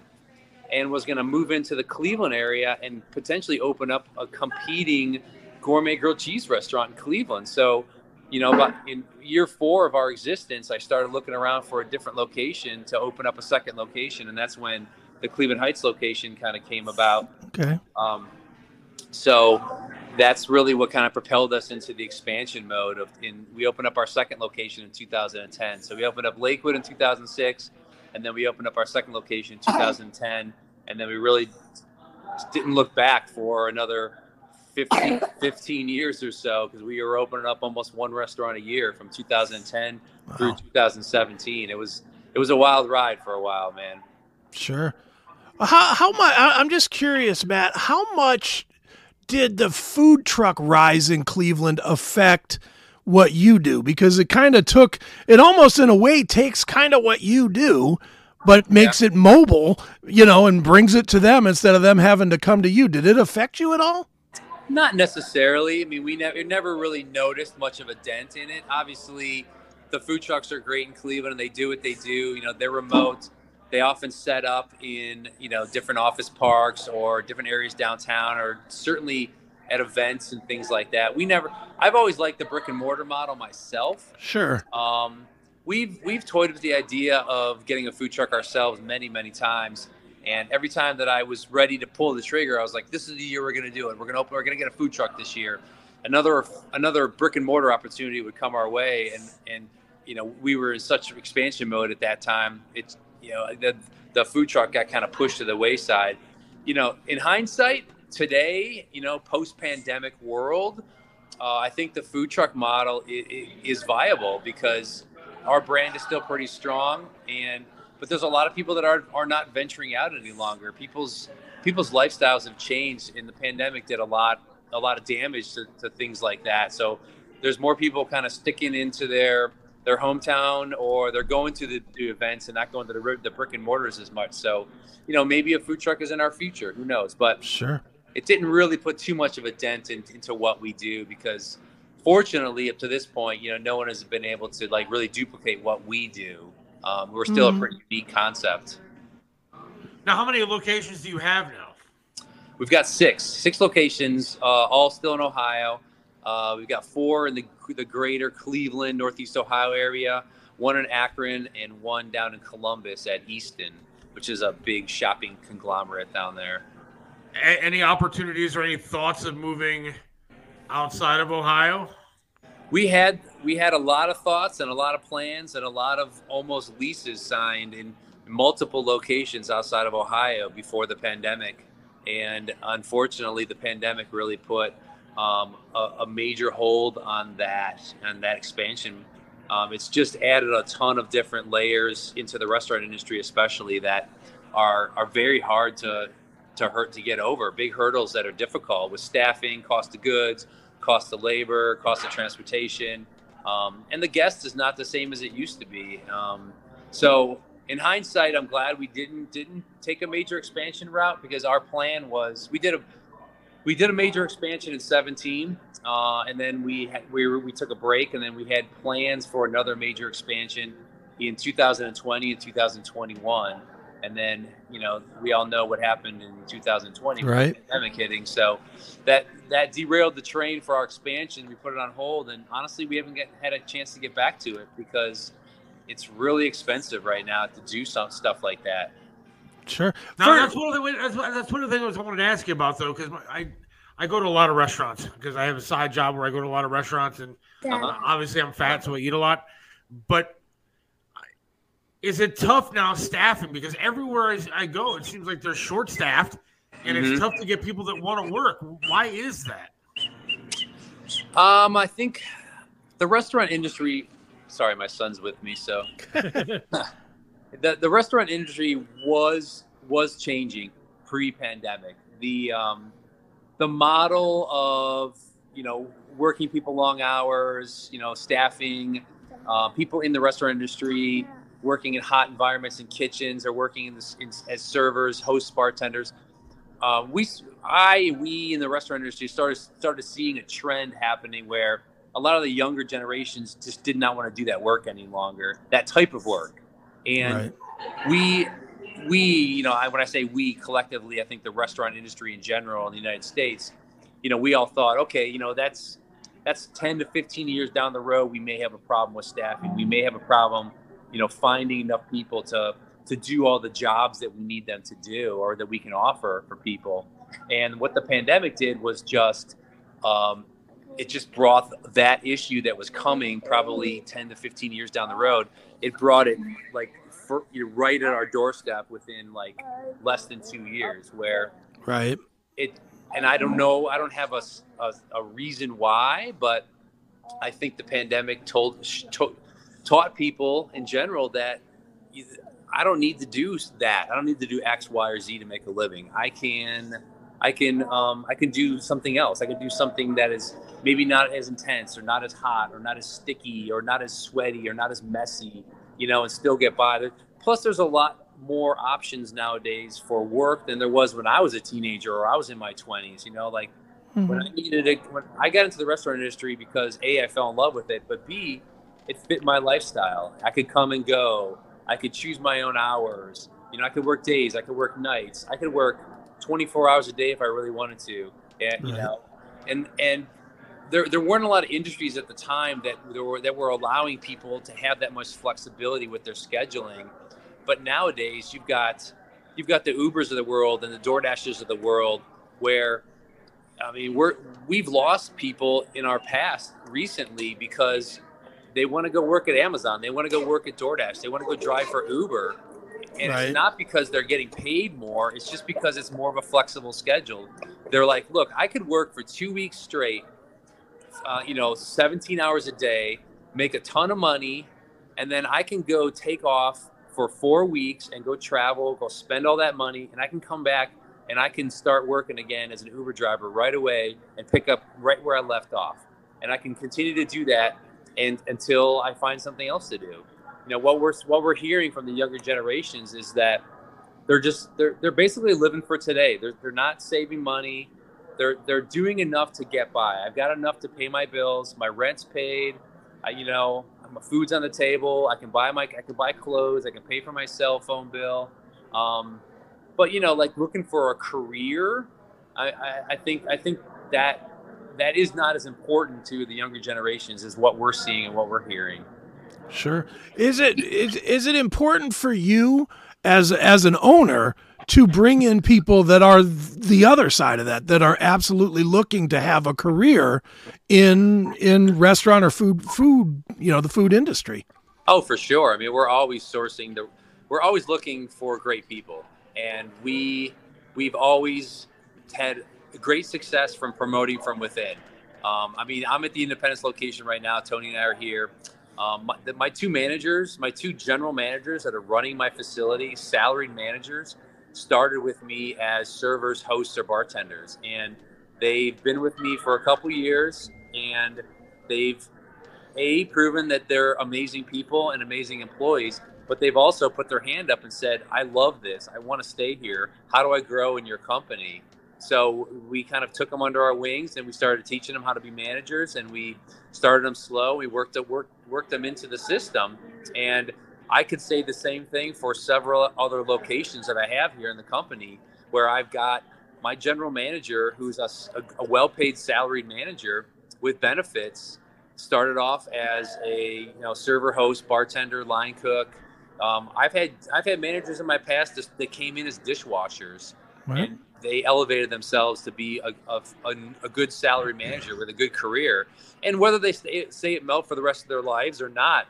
and was going to move into the Cleveland area and potentially open up a competing gourmet grilled cheese restaurant in Cleveland. So, you know, about in year four of our existence, I started looking around for a different location to open up a second location, and that's when the Cleveland Heights location kind of came about. Okay. Um, so that's really what kind of propelled us into the expansion mode of in we opened up our second location in 2010 so we opened up lakewood in 2006 and then we opened up our second location in 2010 and then we really didn't look back for another 15, 15 years or so because we were opening up almost one restaurant a year from 2010 through 2017 it was it was a wild ride for a while man Sure. How how much? I'm just curious, Matt. How much did the food truck rise in Cleveland affect what you do? Because it kind of took it almost in a way takes kind of what you do, but makes it mobile, you know, and brings it to them instead of them having to come to you. Did it affect you at all? Not necessarily. I mean, we never never really noticed much of a dent in it. Obviously, the food trucks are great in Cleveland, and they do what they do. You know, they're remote. They often set up in you know different office parks or different areas downtown, or certainly at events and things like that. We never. I've always liked the brick and mortar model myself. Sure. Um, we've we've toyed with the idea of getting a food truck ourselves many many times, and every time that I was ready to pull the trigger, I was like, "This is the year we're going to do it. We're going to open. We're going to get a food truck this year." Another another brick and mortar opportunity would come our way, and and you know we were in such expansion mode at that time. It's you know the the food truck got kind of pushed to the wayside. You know, in hindsight, today, you know, post pandemic world, uh, I think the food truck model is, is viable because our brand is still pretty strong, and but there's a lot of people that are are not venturing out any longer. People's people's lifestyles have changed, and the pandemic did a lot a lot of damage to, to things like that. So there's more people kind of sticking into their their hometown, or they're going to the, the events and not going to the, the brick and mortars as much. So you know maybe a food truck is in our future. Who knows? But Sure. it didn't really put too much of a dent in, into what we do because fortunately up to this point you know no one has been able to like really duplicate what we do um, we're still Mhm. a pretty unique concept Now, how many locations do you have now? we've got six six locations uh, all still in ohio uh, we've got four in the, the greater cleveland northeast ohio area one in akron and one down in columbus at easton which is a big shopping conglomerate down there A- any opportunities or any thoughts of moving outside of Ohio? We had we had a lot of thoughts and a lot of plans and a lot of almost leases signed in multiple locations outside of Ohio before the pandemic, and unfortunately, the pandemic really put um, a, a major hold on that and that expansion. Um, it's just added a ton of different layers into the restaurant industry, especially that are are very hard to to hurt to get over. Big hurdles that are difficult with staffing, cost of goods, cost of labor, cost of transportation, um, and the guest is not the same as it used to be. Um, so, in hindsight, I'm glad we didn't didn't take a major expansion route because our plan was we did a we did a major expansion in 17, uh, and then we had, we were, we took a break, and then we had plans for another major expansion in 2020 and 2021. And then you know we all know what happened in 2020 with the Right. pandemic hitting. So that that derailed the train for our expansion. We put it on hold, and honestly, we haven't get, had a chance to get back to it because it's really expensive right now to do some stuff like that. Sure. Now, For- that's one of the that's, that's one of the things I wanted to ask you about though, because I I go to a lot of restaurants because I have a side job where I go to a lot of restaurants, and Uh-huh. obviously I'm fat, so I eat a lot. But is it tough now staffing? Because everywhere I, I go, it seems like they're short staffed, and Mhm. it's tough to get people that want to work. Why is that? Um, I think the restaurant industry. Sorry, my son's with me, so the the restaurant industry was was changing pre-pandemic. The um, the model of you know working people long hours, you know, staffing, uh, people in the restaurant industry working in hot environments in kitchens or working in, this, in as servers, hosts, bartenders. Uh, we, I, we in the restaurant industry started started seeing a trend happening where a lot of the younger generations just did not want to do that work any longer, that type of work, and we, we, you know, I, when I say we collectively, I think the restaurant industry in general in the United States, you know, we all thought, okay, you know, that's that's 10 to 15 years down the road, we may have a problem with staffing. We may have a problem, you know, finding enough people to to do all the jobs that we need them to do or that we can offer for people. And what the pandemic did was just um, it just brought that issue that was coming probably 10 to 15 years down the road. It brought it like for, you know, right at our doorstep within like less than two years, where right. it and I don't know, I don't have a a reason why, but I think the pandemic told sh- to, taught people in general that you- I don't need to do that. I don't need to do X, Y, or Z to make a living. I can, I can, um, I can do something else. I can do something that is maybe not as intense, or not as hot, or not as sticky, or not as sweaty, or not as messy. You know, and still get by. There- Plus, there's a lot more options nowadays for work than there was when I was a teenager or I was in my 20s. You know, like when I needed it, when I got into the restaurant industry because A, I fell in love with it, but B, it fit my lifestyle. I could come and go. I could choose my own hours. You know, I could work days. I could work nights. I could work 24 hours a day if I really wanted to. And you Right. know, and and there there weren't a lot of industries at the time that there were that were allowing people to have that much flexibility with their scheduling. But nowadays, you've got you've got the Ubers of the world and the DoorDashes of the world, where I mean, we're we've lost people in our past recently because they want to go work at Amazon, they want to go work at DoorDash, they want to go drive for Uber, and Right. it's not because they're getting paid more. It's just because it's more of a flexible schedule. They're like, look, I could work for two weeks straight, uh, you know, 17 hours a day, make a ton of money, and then I can go take off for four weeks and go travel, go spend all that money, and I can come back and I can start working again as an Uber driver right away and pick up right where I left off. And I can continue to do that and until I find something else to do. You know, what we're what we're hearing from the younger generations is that they're just they're they're basically living for today. They're they're not saving money. They're they're doing enough to get by. I've got enough to pay my bills. My rent's paid. I, you know, my food's on the table. I can buy my I can buy clothes. I can pay for my cell phone bill. Um, but you know, like looking for a career, I, I, I think I think that that is not as important to the younger generations as what we're seeing and what we're hearing. Sure. Is it is, is it important for you as as an owner to bring in people that are the other side of that that are absolutely looking to have a career in in restaurant or food food, you know, the food industry? Oh, for sure. I mean, we're always sourcing the, we're always looking for great people, and we, we've always had great success from promoting from within. Um, I mean, I'm at the Independence location right now. Tony and I are here. Um, my, my two managers, my two general managers that are running my facility, salaried managers, started with me as servers, hosts, or bartenders, and they've been with me for a couple years, and they've a proven that they're amazing people and amazing employees but they've also put their hand up and said i love this i want to stay here how do i grow in your company so we kind of took them under our wings and we started teaching them how to be managers and we started them slow we worked work, worked them into the system and i could say the same thing for several other locations that i have here in the company where i've got my general manager who's a, a well-paid salaried manager with benefits started off as a you know server, host, bartender, line cook. Um, I've had I've had managers in my past that- that came in as dishwashers, Right. and they elevated themselves to be a, a, a, a good salary manager with a good career. And whether they stay, stay at Melt for the rest of their lives or not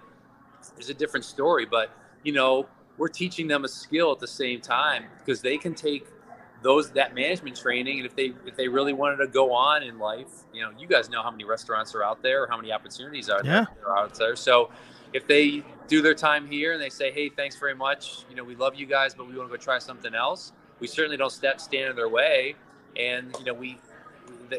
is a different story. But you know, we're teaching them a skill at the same time because they can take those that management training and if they if they really wanted to go on in life you know you guys know how many restaurants are out there or how many opportunities are Yeah. there are out there so if they do their time here and they say hey thanks very much you know we love you guys but we want to go try something else we certainly don't step stand in their way and you know we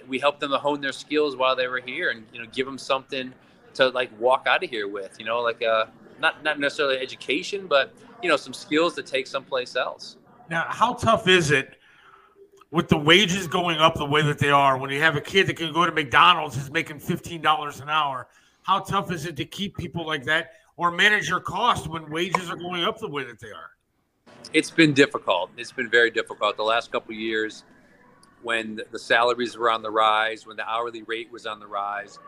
we help them to hone their skills while they were here and you know give them something to like walk out of here with you know like uh not not necessarily education but you know some skills to take someplace else Now, how tough is it with the wages going up the way that they are when you have a kid that can go to McDonald's is making $15 an hour? How tough is it to keep people like that or manage your cost when wages are going up the way that they are? It's been difficult. It's been very difficult the last couple years when the salaries were on the rise, when the hourly rate was on the rise.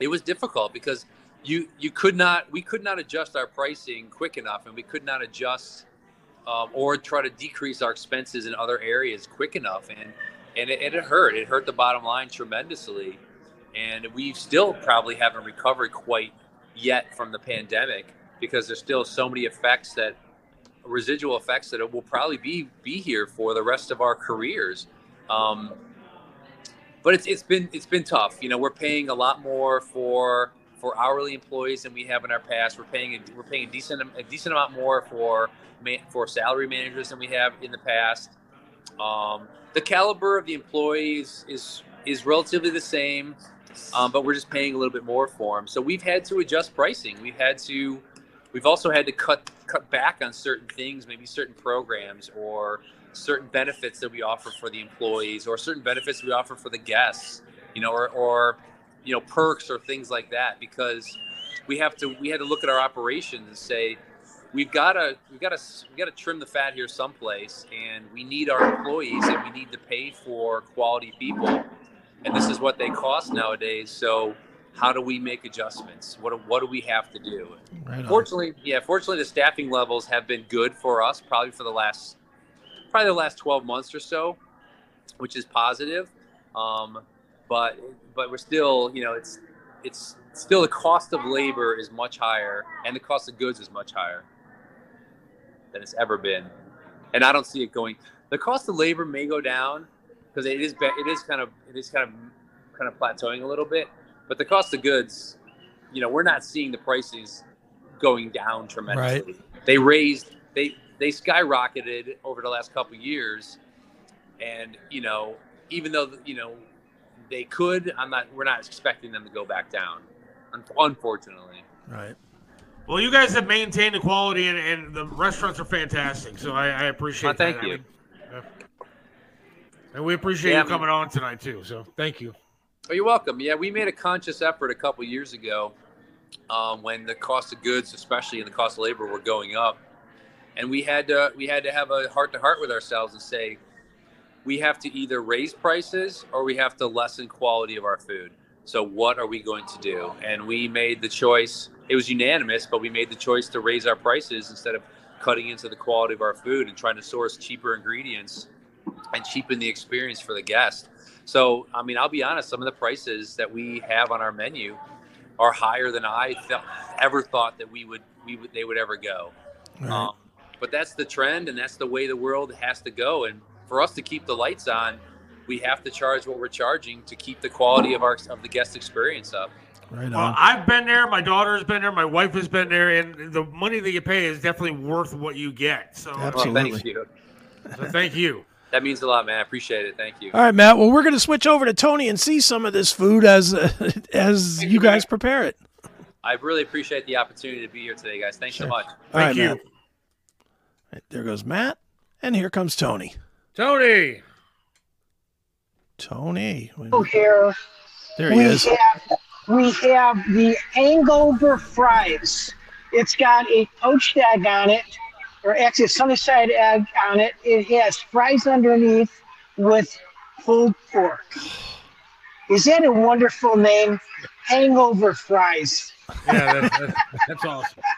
It was difficult because you you could not we could not adjust our pricing quick enough, and we could not adjust um, or try to decrease our expenses in other areas quick enough, and and it, and it hurt. It hurt the bottom line tremendously, and we still probably haven't recovered quite yet from the pandemic because there's still so many effects that residual effects that it will probably be be here for the rest of our careers. Um, but it's it's been it's been tough. You know, we're paying a lot more for for hourly employees than we have in our past. We're paying a, we're paying a decent a decent amount more for for salary managers than we have in the past. Um, the caliber of the employees is is relatively the same, um, but we're just paying a little bit more for them. So we've had to adjust pricing. We've had to we've also had to cut cut back on certain things, maybe certain programs or certain benefits that we offer for the employees or certain benefits we offer for the guests, you know, or, or you know perks or things like that because we have to we had to look at our operations and say we've got to we've got to we got to trim the fat here someplace and we need our employees and we need to pay for quality people. And this is what they cost nowadays. So how do we make adjustments? What do, what do we have to do? Right fortunately yeah fortunately the staffing levels have been good for us probably for the last probably the last 12 months or so which is positive. Um, but but we're still you know it's it's still the cost of labor is much higher and the cost of goods is much higher than it's ever been. And i don't see it going the cost of labor may go down because it is it is kind of it is kind of kind of plateauing a little bit but the cost of goods you know we're not seeing the prices going down tremendously they raised they they skyrocketed over the last couple of years and you know even though you know they could i'm not we're not expecting them to go back down unfortunately Right. Well, you guys have maintained the quality, and, and the restaurants are fantastic. So I, I appreciate Oh, thank that. I you. mean, yeah. And we appreciate Yeah, you I mean- coming on tonight too. So thank you. Oh, you're welcome. Yeah, we made a conscious effort a couple years ago um, when the cost of goods, especially and the cost of labor, were going up, and we had to we had to have a heart to heart with ourselves and say we have to either raise prices or we have to lessen quality of our food. So what are we going to do? And we made the choice. It was unanimous, but we made the choice to raise our prices instead of cutting into the quality of our food and trying to source cheaper ingredients and cheapen the experience for the guest. So, I mean, I'll be honest, some of the prices that we have on our menu are higher than I th- ever thought that we would we would they would ever go. Right. Um, but that's the trend, and that's the way the world has to go. And for us to keep the lights on, we have to charge what we're charging to keep the quality of our of the guest experience up. Right Well, on. I've been there. My daughter has been there. My wife has been there, and the money that you pay is definitely worth what you get. So, Well, Absolutely. thank you. so thank you. That means a lot, man. I appreciate it. Thank you. All right, Matt. Well, we're going to switch over to Tony and see some of this food as as you guys prepare it. I really appreciate the opportunity to be here today, guys. Thanks so much. All Thank right, you, Right, there goes Matt, and here comes Tony. Tony. Tony, Oh, Here there he we is. have we have the Angover fries. It's got a poached egg on it, or actually a sunny side egg on it. It has fries underneath with pulled pork. Is that a wonderful name? hangover fries. Yeah, that's, that's, that's awesome.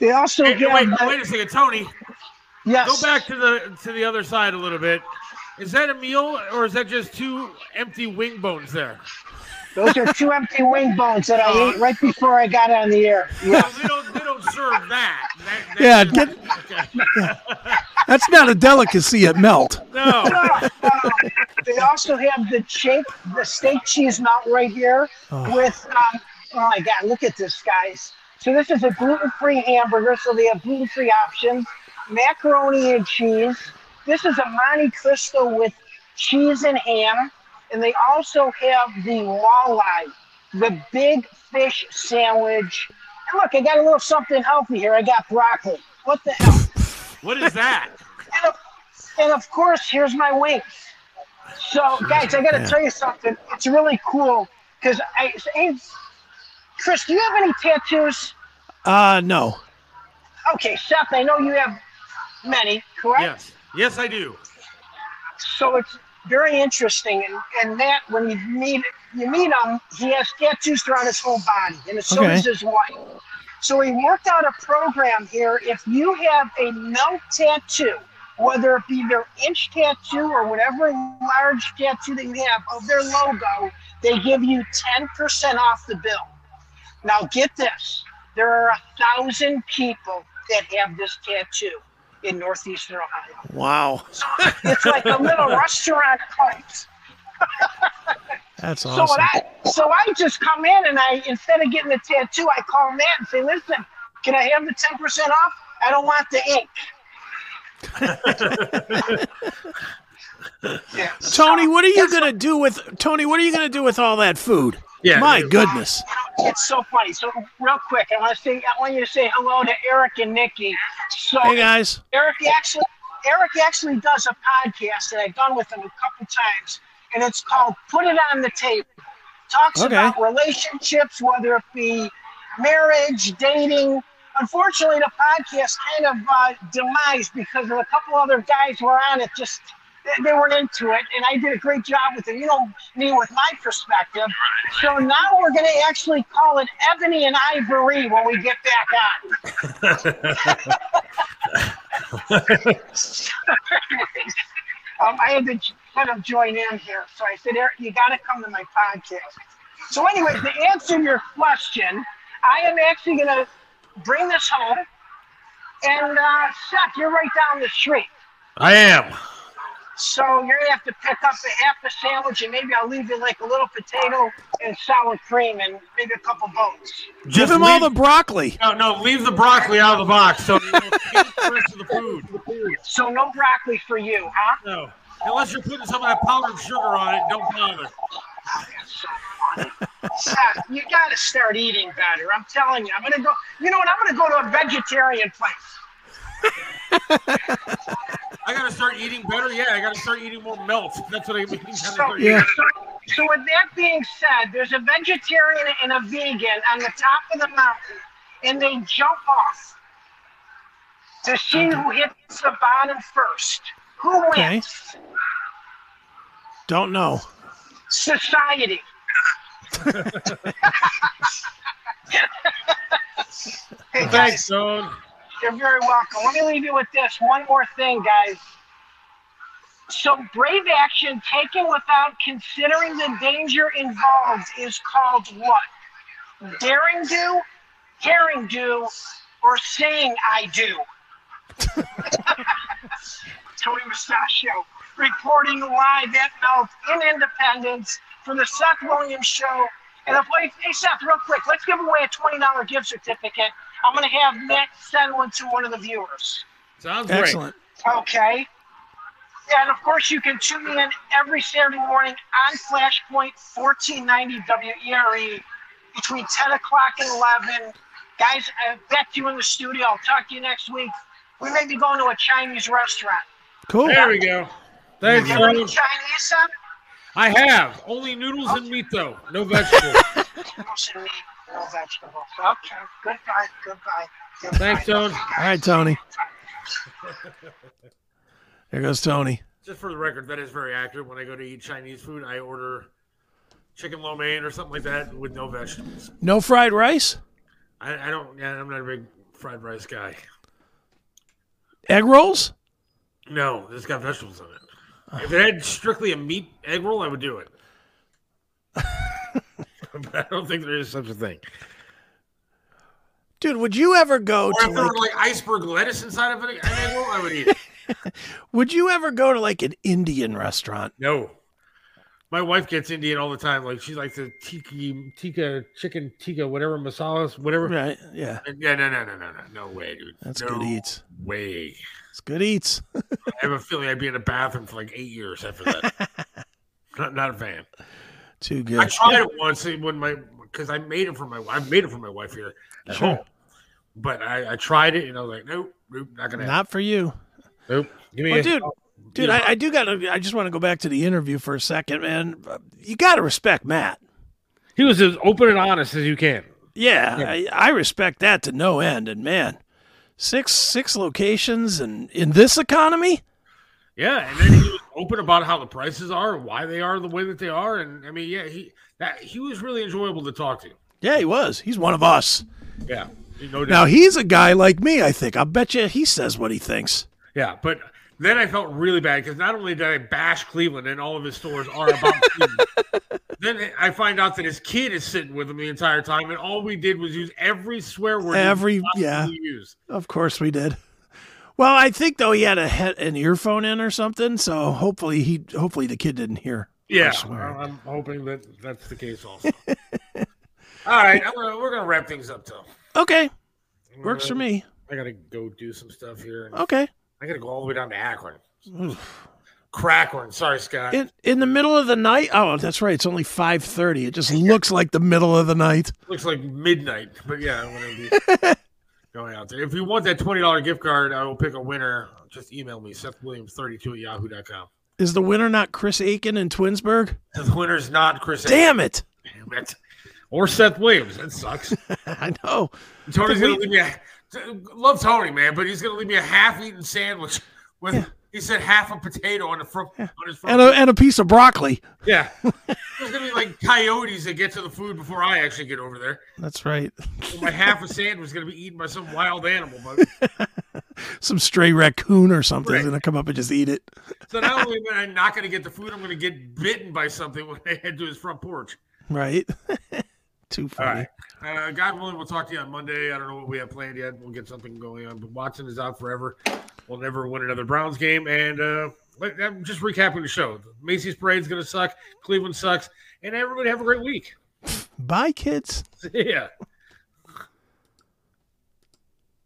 They also Hey, have wait, the- wait a second, Tony. yes. Go back to the to the other side a little bit. Is that a meal or is that just two empty wing bones there? Those are two empty wing bones that I Oh. ate right before I got on the air. Yeah. Well, they don't they don't serve that. That- that- Yeah, get, okay. that's not a delicacy at Melt. No. Uh, they also have the steak, the steak cheese melt right here with. Um, oh my God! Look at this, guys. So this is a gluten-free hamburger. So they have gluten-free options, macaroni and cheese. This is a Monte Cristo with cheese and ham, and they also have the walleye, the big fish sandwich. And look, I got a little something healthy here. I got broccoli. What the hell? What is that? And of, and of course, here's my wings. So, guys, I got to tell you something. It's really cool because I, hey, Chris, do you have any tattoos? Uh, no. Okay, Seth, I know you have many, correct? Yes. Yes, I do. So it's very interesting. And, and Matt, when you meet you meet him, he has tattoos throughout his whole body, and so Okay. does his wife. So he worked out a program here. If you have a melt tattoo, whether it be their inch tattoo or whatever large tattoo that you have of their logo, they give you 10% off the bill. Now get this. There are a thousand people that have this tattoo in northeastern Ohio. Wow. It's like a little restaurant. That's awesome. what I so I just come in and I instead of getting the tattoo, I call Matt and say, "Listen, can I have the ten percent off? I don't want the ink." yeah. Tony, what are you gonna do with Tony? What are you gonna do with all that food? Yeah. My goodness. It's so funny. So real quick, I want to say I want you to say hello to Eric and Nikki. So Hey guys. Eric actually Eric actually does a podcast that I've done with him a couple times, and it's called "Put It on the Table." Talks Okay. about relationships, whether it be marriage, dating. Unfortunately, the podcast kind of uh, demised because of a couple other guys were on it. Just they- they weren't into it, and I did a great job with it. You know me with my perspective. So now we're going to actually call it Ebony and Ivory when we get back on. um, I had to kind of join in here. So I said, Eric, you got to come to my podcast. So, anyway, to answer your question, I am actually going to bring this home. And uh, Seth, you're right down the street. I am. So you're gonna have to pick up a half a sandwich, and maybe I'll leave you like a little potato and sour cream, and maybe a couple bones. Give Just him all the broccoli. No, no, leave the broccoli out of the box so you don't the rest of the food. So no broccoli for you, huh? No. Unless you're putting some of that powdered sugar on it, don't bother. Seth, you gotta start eating better. I'm telling you. I'm gonna go. You know what? I'm gonna go to a vegetarian place. I gotta start eating better. Yeah, I gotta start eating more milk. That's what I mean. Gotta So, Yeah. so, so with that being said, there's a vegetarian and a vegan on the top of the mountain, and they jump off to see who hits the bottom first. Who Okay. wins? Don't know. Society. hey Thanks, guys, Stone. You're very welcome. Let me leave you with this. One more thing, guys. So, brave action taken without considering the danger involved is called what? Daring do, caring do, or saying I do? Tony Musachio reporting live at Melt in Independence for the Seth Williams Show. And if, hey, Seth, real quick, let's give away a $20 gift certificate. I'm going to have Nick send one to one of the viewers. Sounds great. Excellent. Okay. And of course, you can tune in every Saturday morning on Flashpoint 1490 WERE E between 10 o'clock and 11. Guys, I bet you in the studio. I'll talk to you next week. We may be going to a Chinese restaurant. Cool. There we go. Thanks, You ever eat Stone. Chinese, son? I have only noodles and meat though, no vegetables. Noodles and meat, no vegetables. Okay. Goodbye. Goodbye. Goodbye. Thanks, Tony. All right, Tony. There goes Tony. Just for the record, that is very accurate. When I go to eat Chinese food, I order chicken lo mein or something like that with no vegetables. No fried rice? I, I don't. Yeah, I'm not a big fried rice guy. Egg rolls? No, it's got vegetables in it. If it had strictly a meat egg roll, I would do it. but I don't think there is such a thing. Dude, would you ever go Or to if there like, were like iceberg lettuce inside of an egg roll, I would eat it. would you ever go to like an Indian restaurant? No. My wife gets Indian all the time. Like she likes the tiki, tikka, chicken tikka, whatever masalas, whatever. Right, yeah. And yeah, no, no, no, no, no, no way, dude. That's no good eats. Way. It's good eats. I have a feeling I'd be in a bathroom for like eight years after that. not, not a fan. Too good. I tried it once when my because I made it for my I made it for my wife here at Sure. home. But I, I tried it and I was like, nope, nope, not gonna happen. Not for you. Nope. Give me Well, a dude, dude, I, I do got to. I just want to go back to the interview for a second, man. You got to respect Matt. He was as open and honest as you can. Yeah, Yeah. I, I respect that to no end. And man, six six locations and in this economy, Yeah, and then he was open about how the prices are and why they are the way that they are. And I mean, yeah, he that he was really enjoyable to talk to. yeah, he was. He's one of us. Yeah. No. Now he's a guy like me. I think. I'll bet you he says what he thinks. Yeah, but then I felt really bad because not only did I bash Cleveland and all of his stores are about Cleveland, then I find out that his kid is sitting with him the entire time, and all we did was use every swear word. Every- yeah. Of course we did. Well, I think though he had a head, an earphone in or something, so hopefully he hopefully the kid didn't hear. Yeah. I'm hoping that that's the case also. all right, I'm gonna, we're gonna wrap things up, though. Okay, works for me. I gotta go do some stuff here. Okay. I gotta go all the way down to Akron. Crackling. Sorry, Scott. In in the middle of the night. Oh, that's right. It's only five thirty. It just looks like the middle of the night. Looks like midnight, but yeah, I'm gonna be going out there. If you want that twenty dollar gift card, I will pick a winner. Just email me, Seth Williams thirty two at yahoo.com. Is the winner not Chris Aiken in Twinsburg? The winner's not Chris. Damn it! Damn it. Or Seth Williams. That sucks. I know. Tony's We- gonna leave me a love Tony, man, but he's gonna leave me a half eaten sandwich with he said half a potato on the front on his front. And a and a piece of broccoli. yeah. There's gonna be like coyotes that get to the food before I actually get over there. That's right. So my half a sandwich is gonna be eaten by some wild animal. But Some stray raccoon or something is Right. gonna come up and just eat it. so not only am I not gonna get the food, I'm gonna get bitten by something when I head to his front porch. Right. Too funny. right. Uh, God willing, we'll talk to you on Monday. I don't know what we have planned yet. We'll get something going on. But Watson is out forever. We'll never win another Browns game. And uh, I'm just recapping the show. Macy's parade's going to suck. Cleveland sucks. And everybody have a great week. Bye, kids. yeah.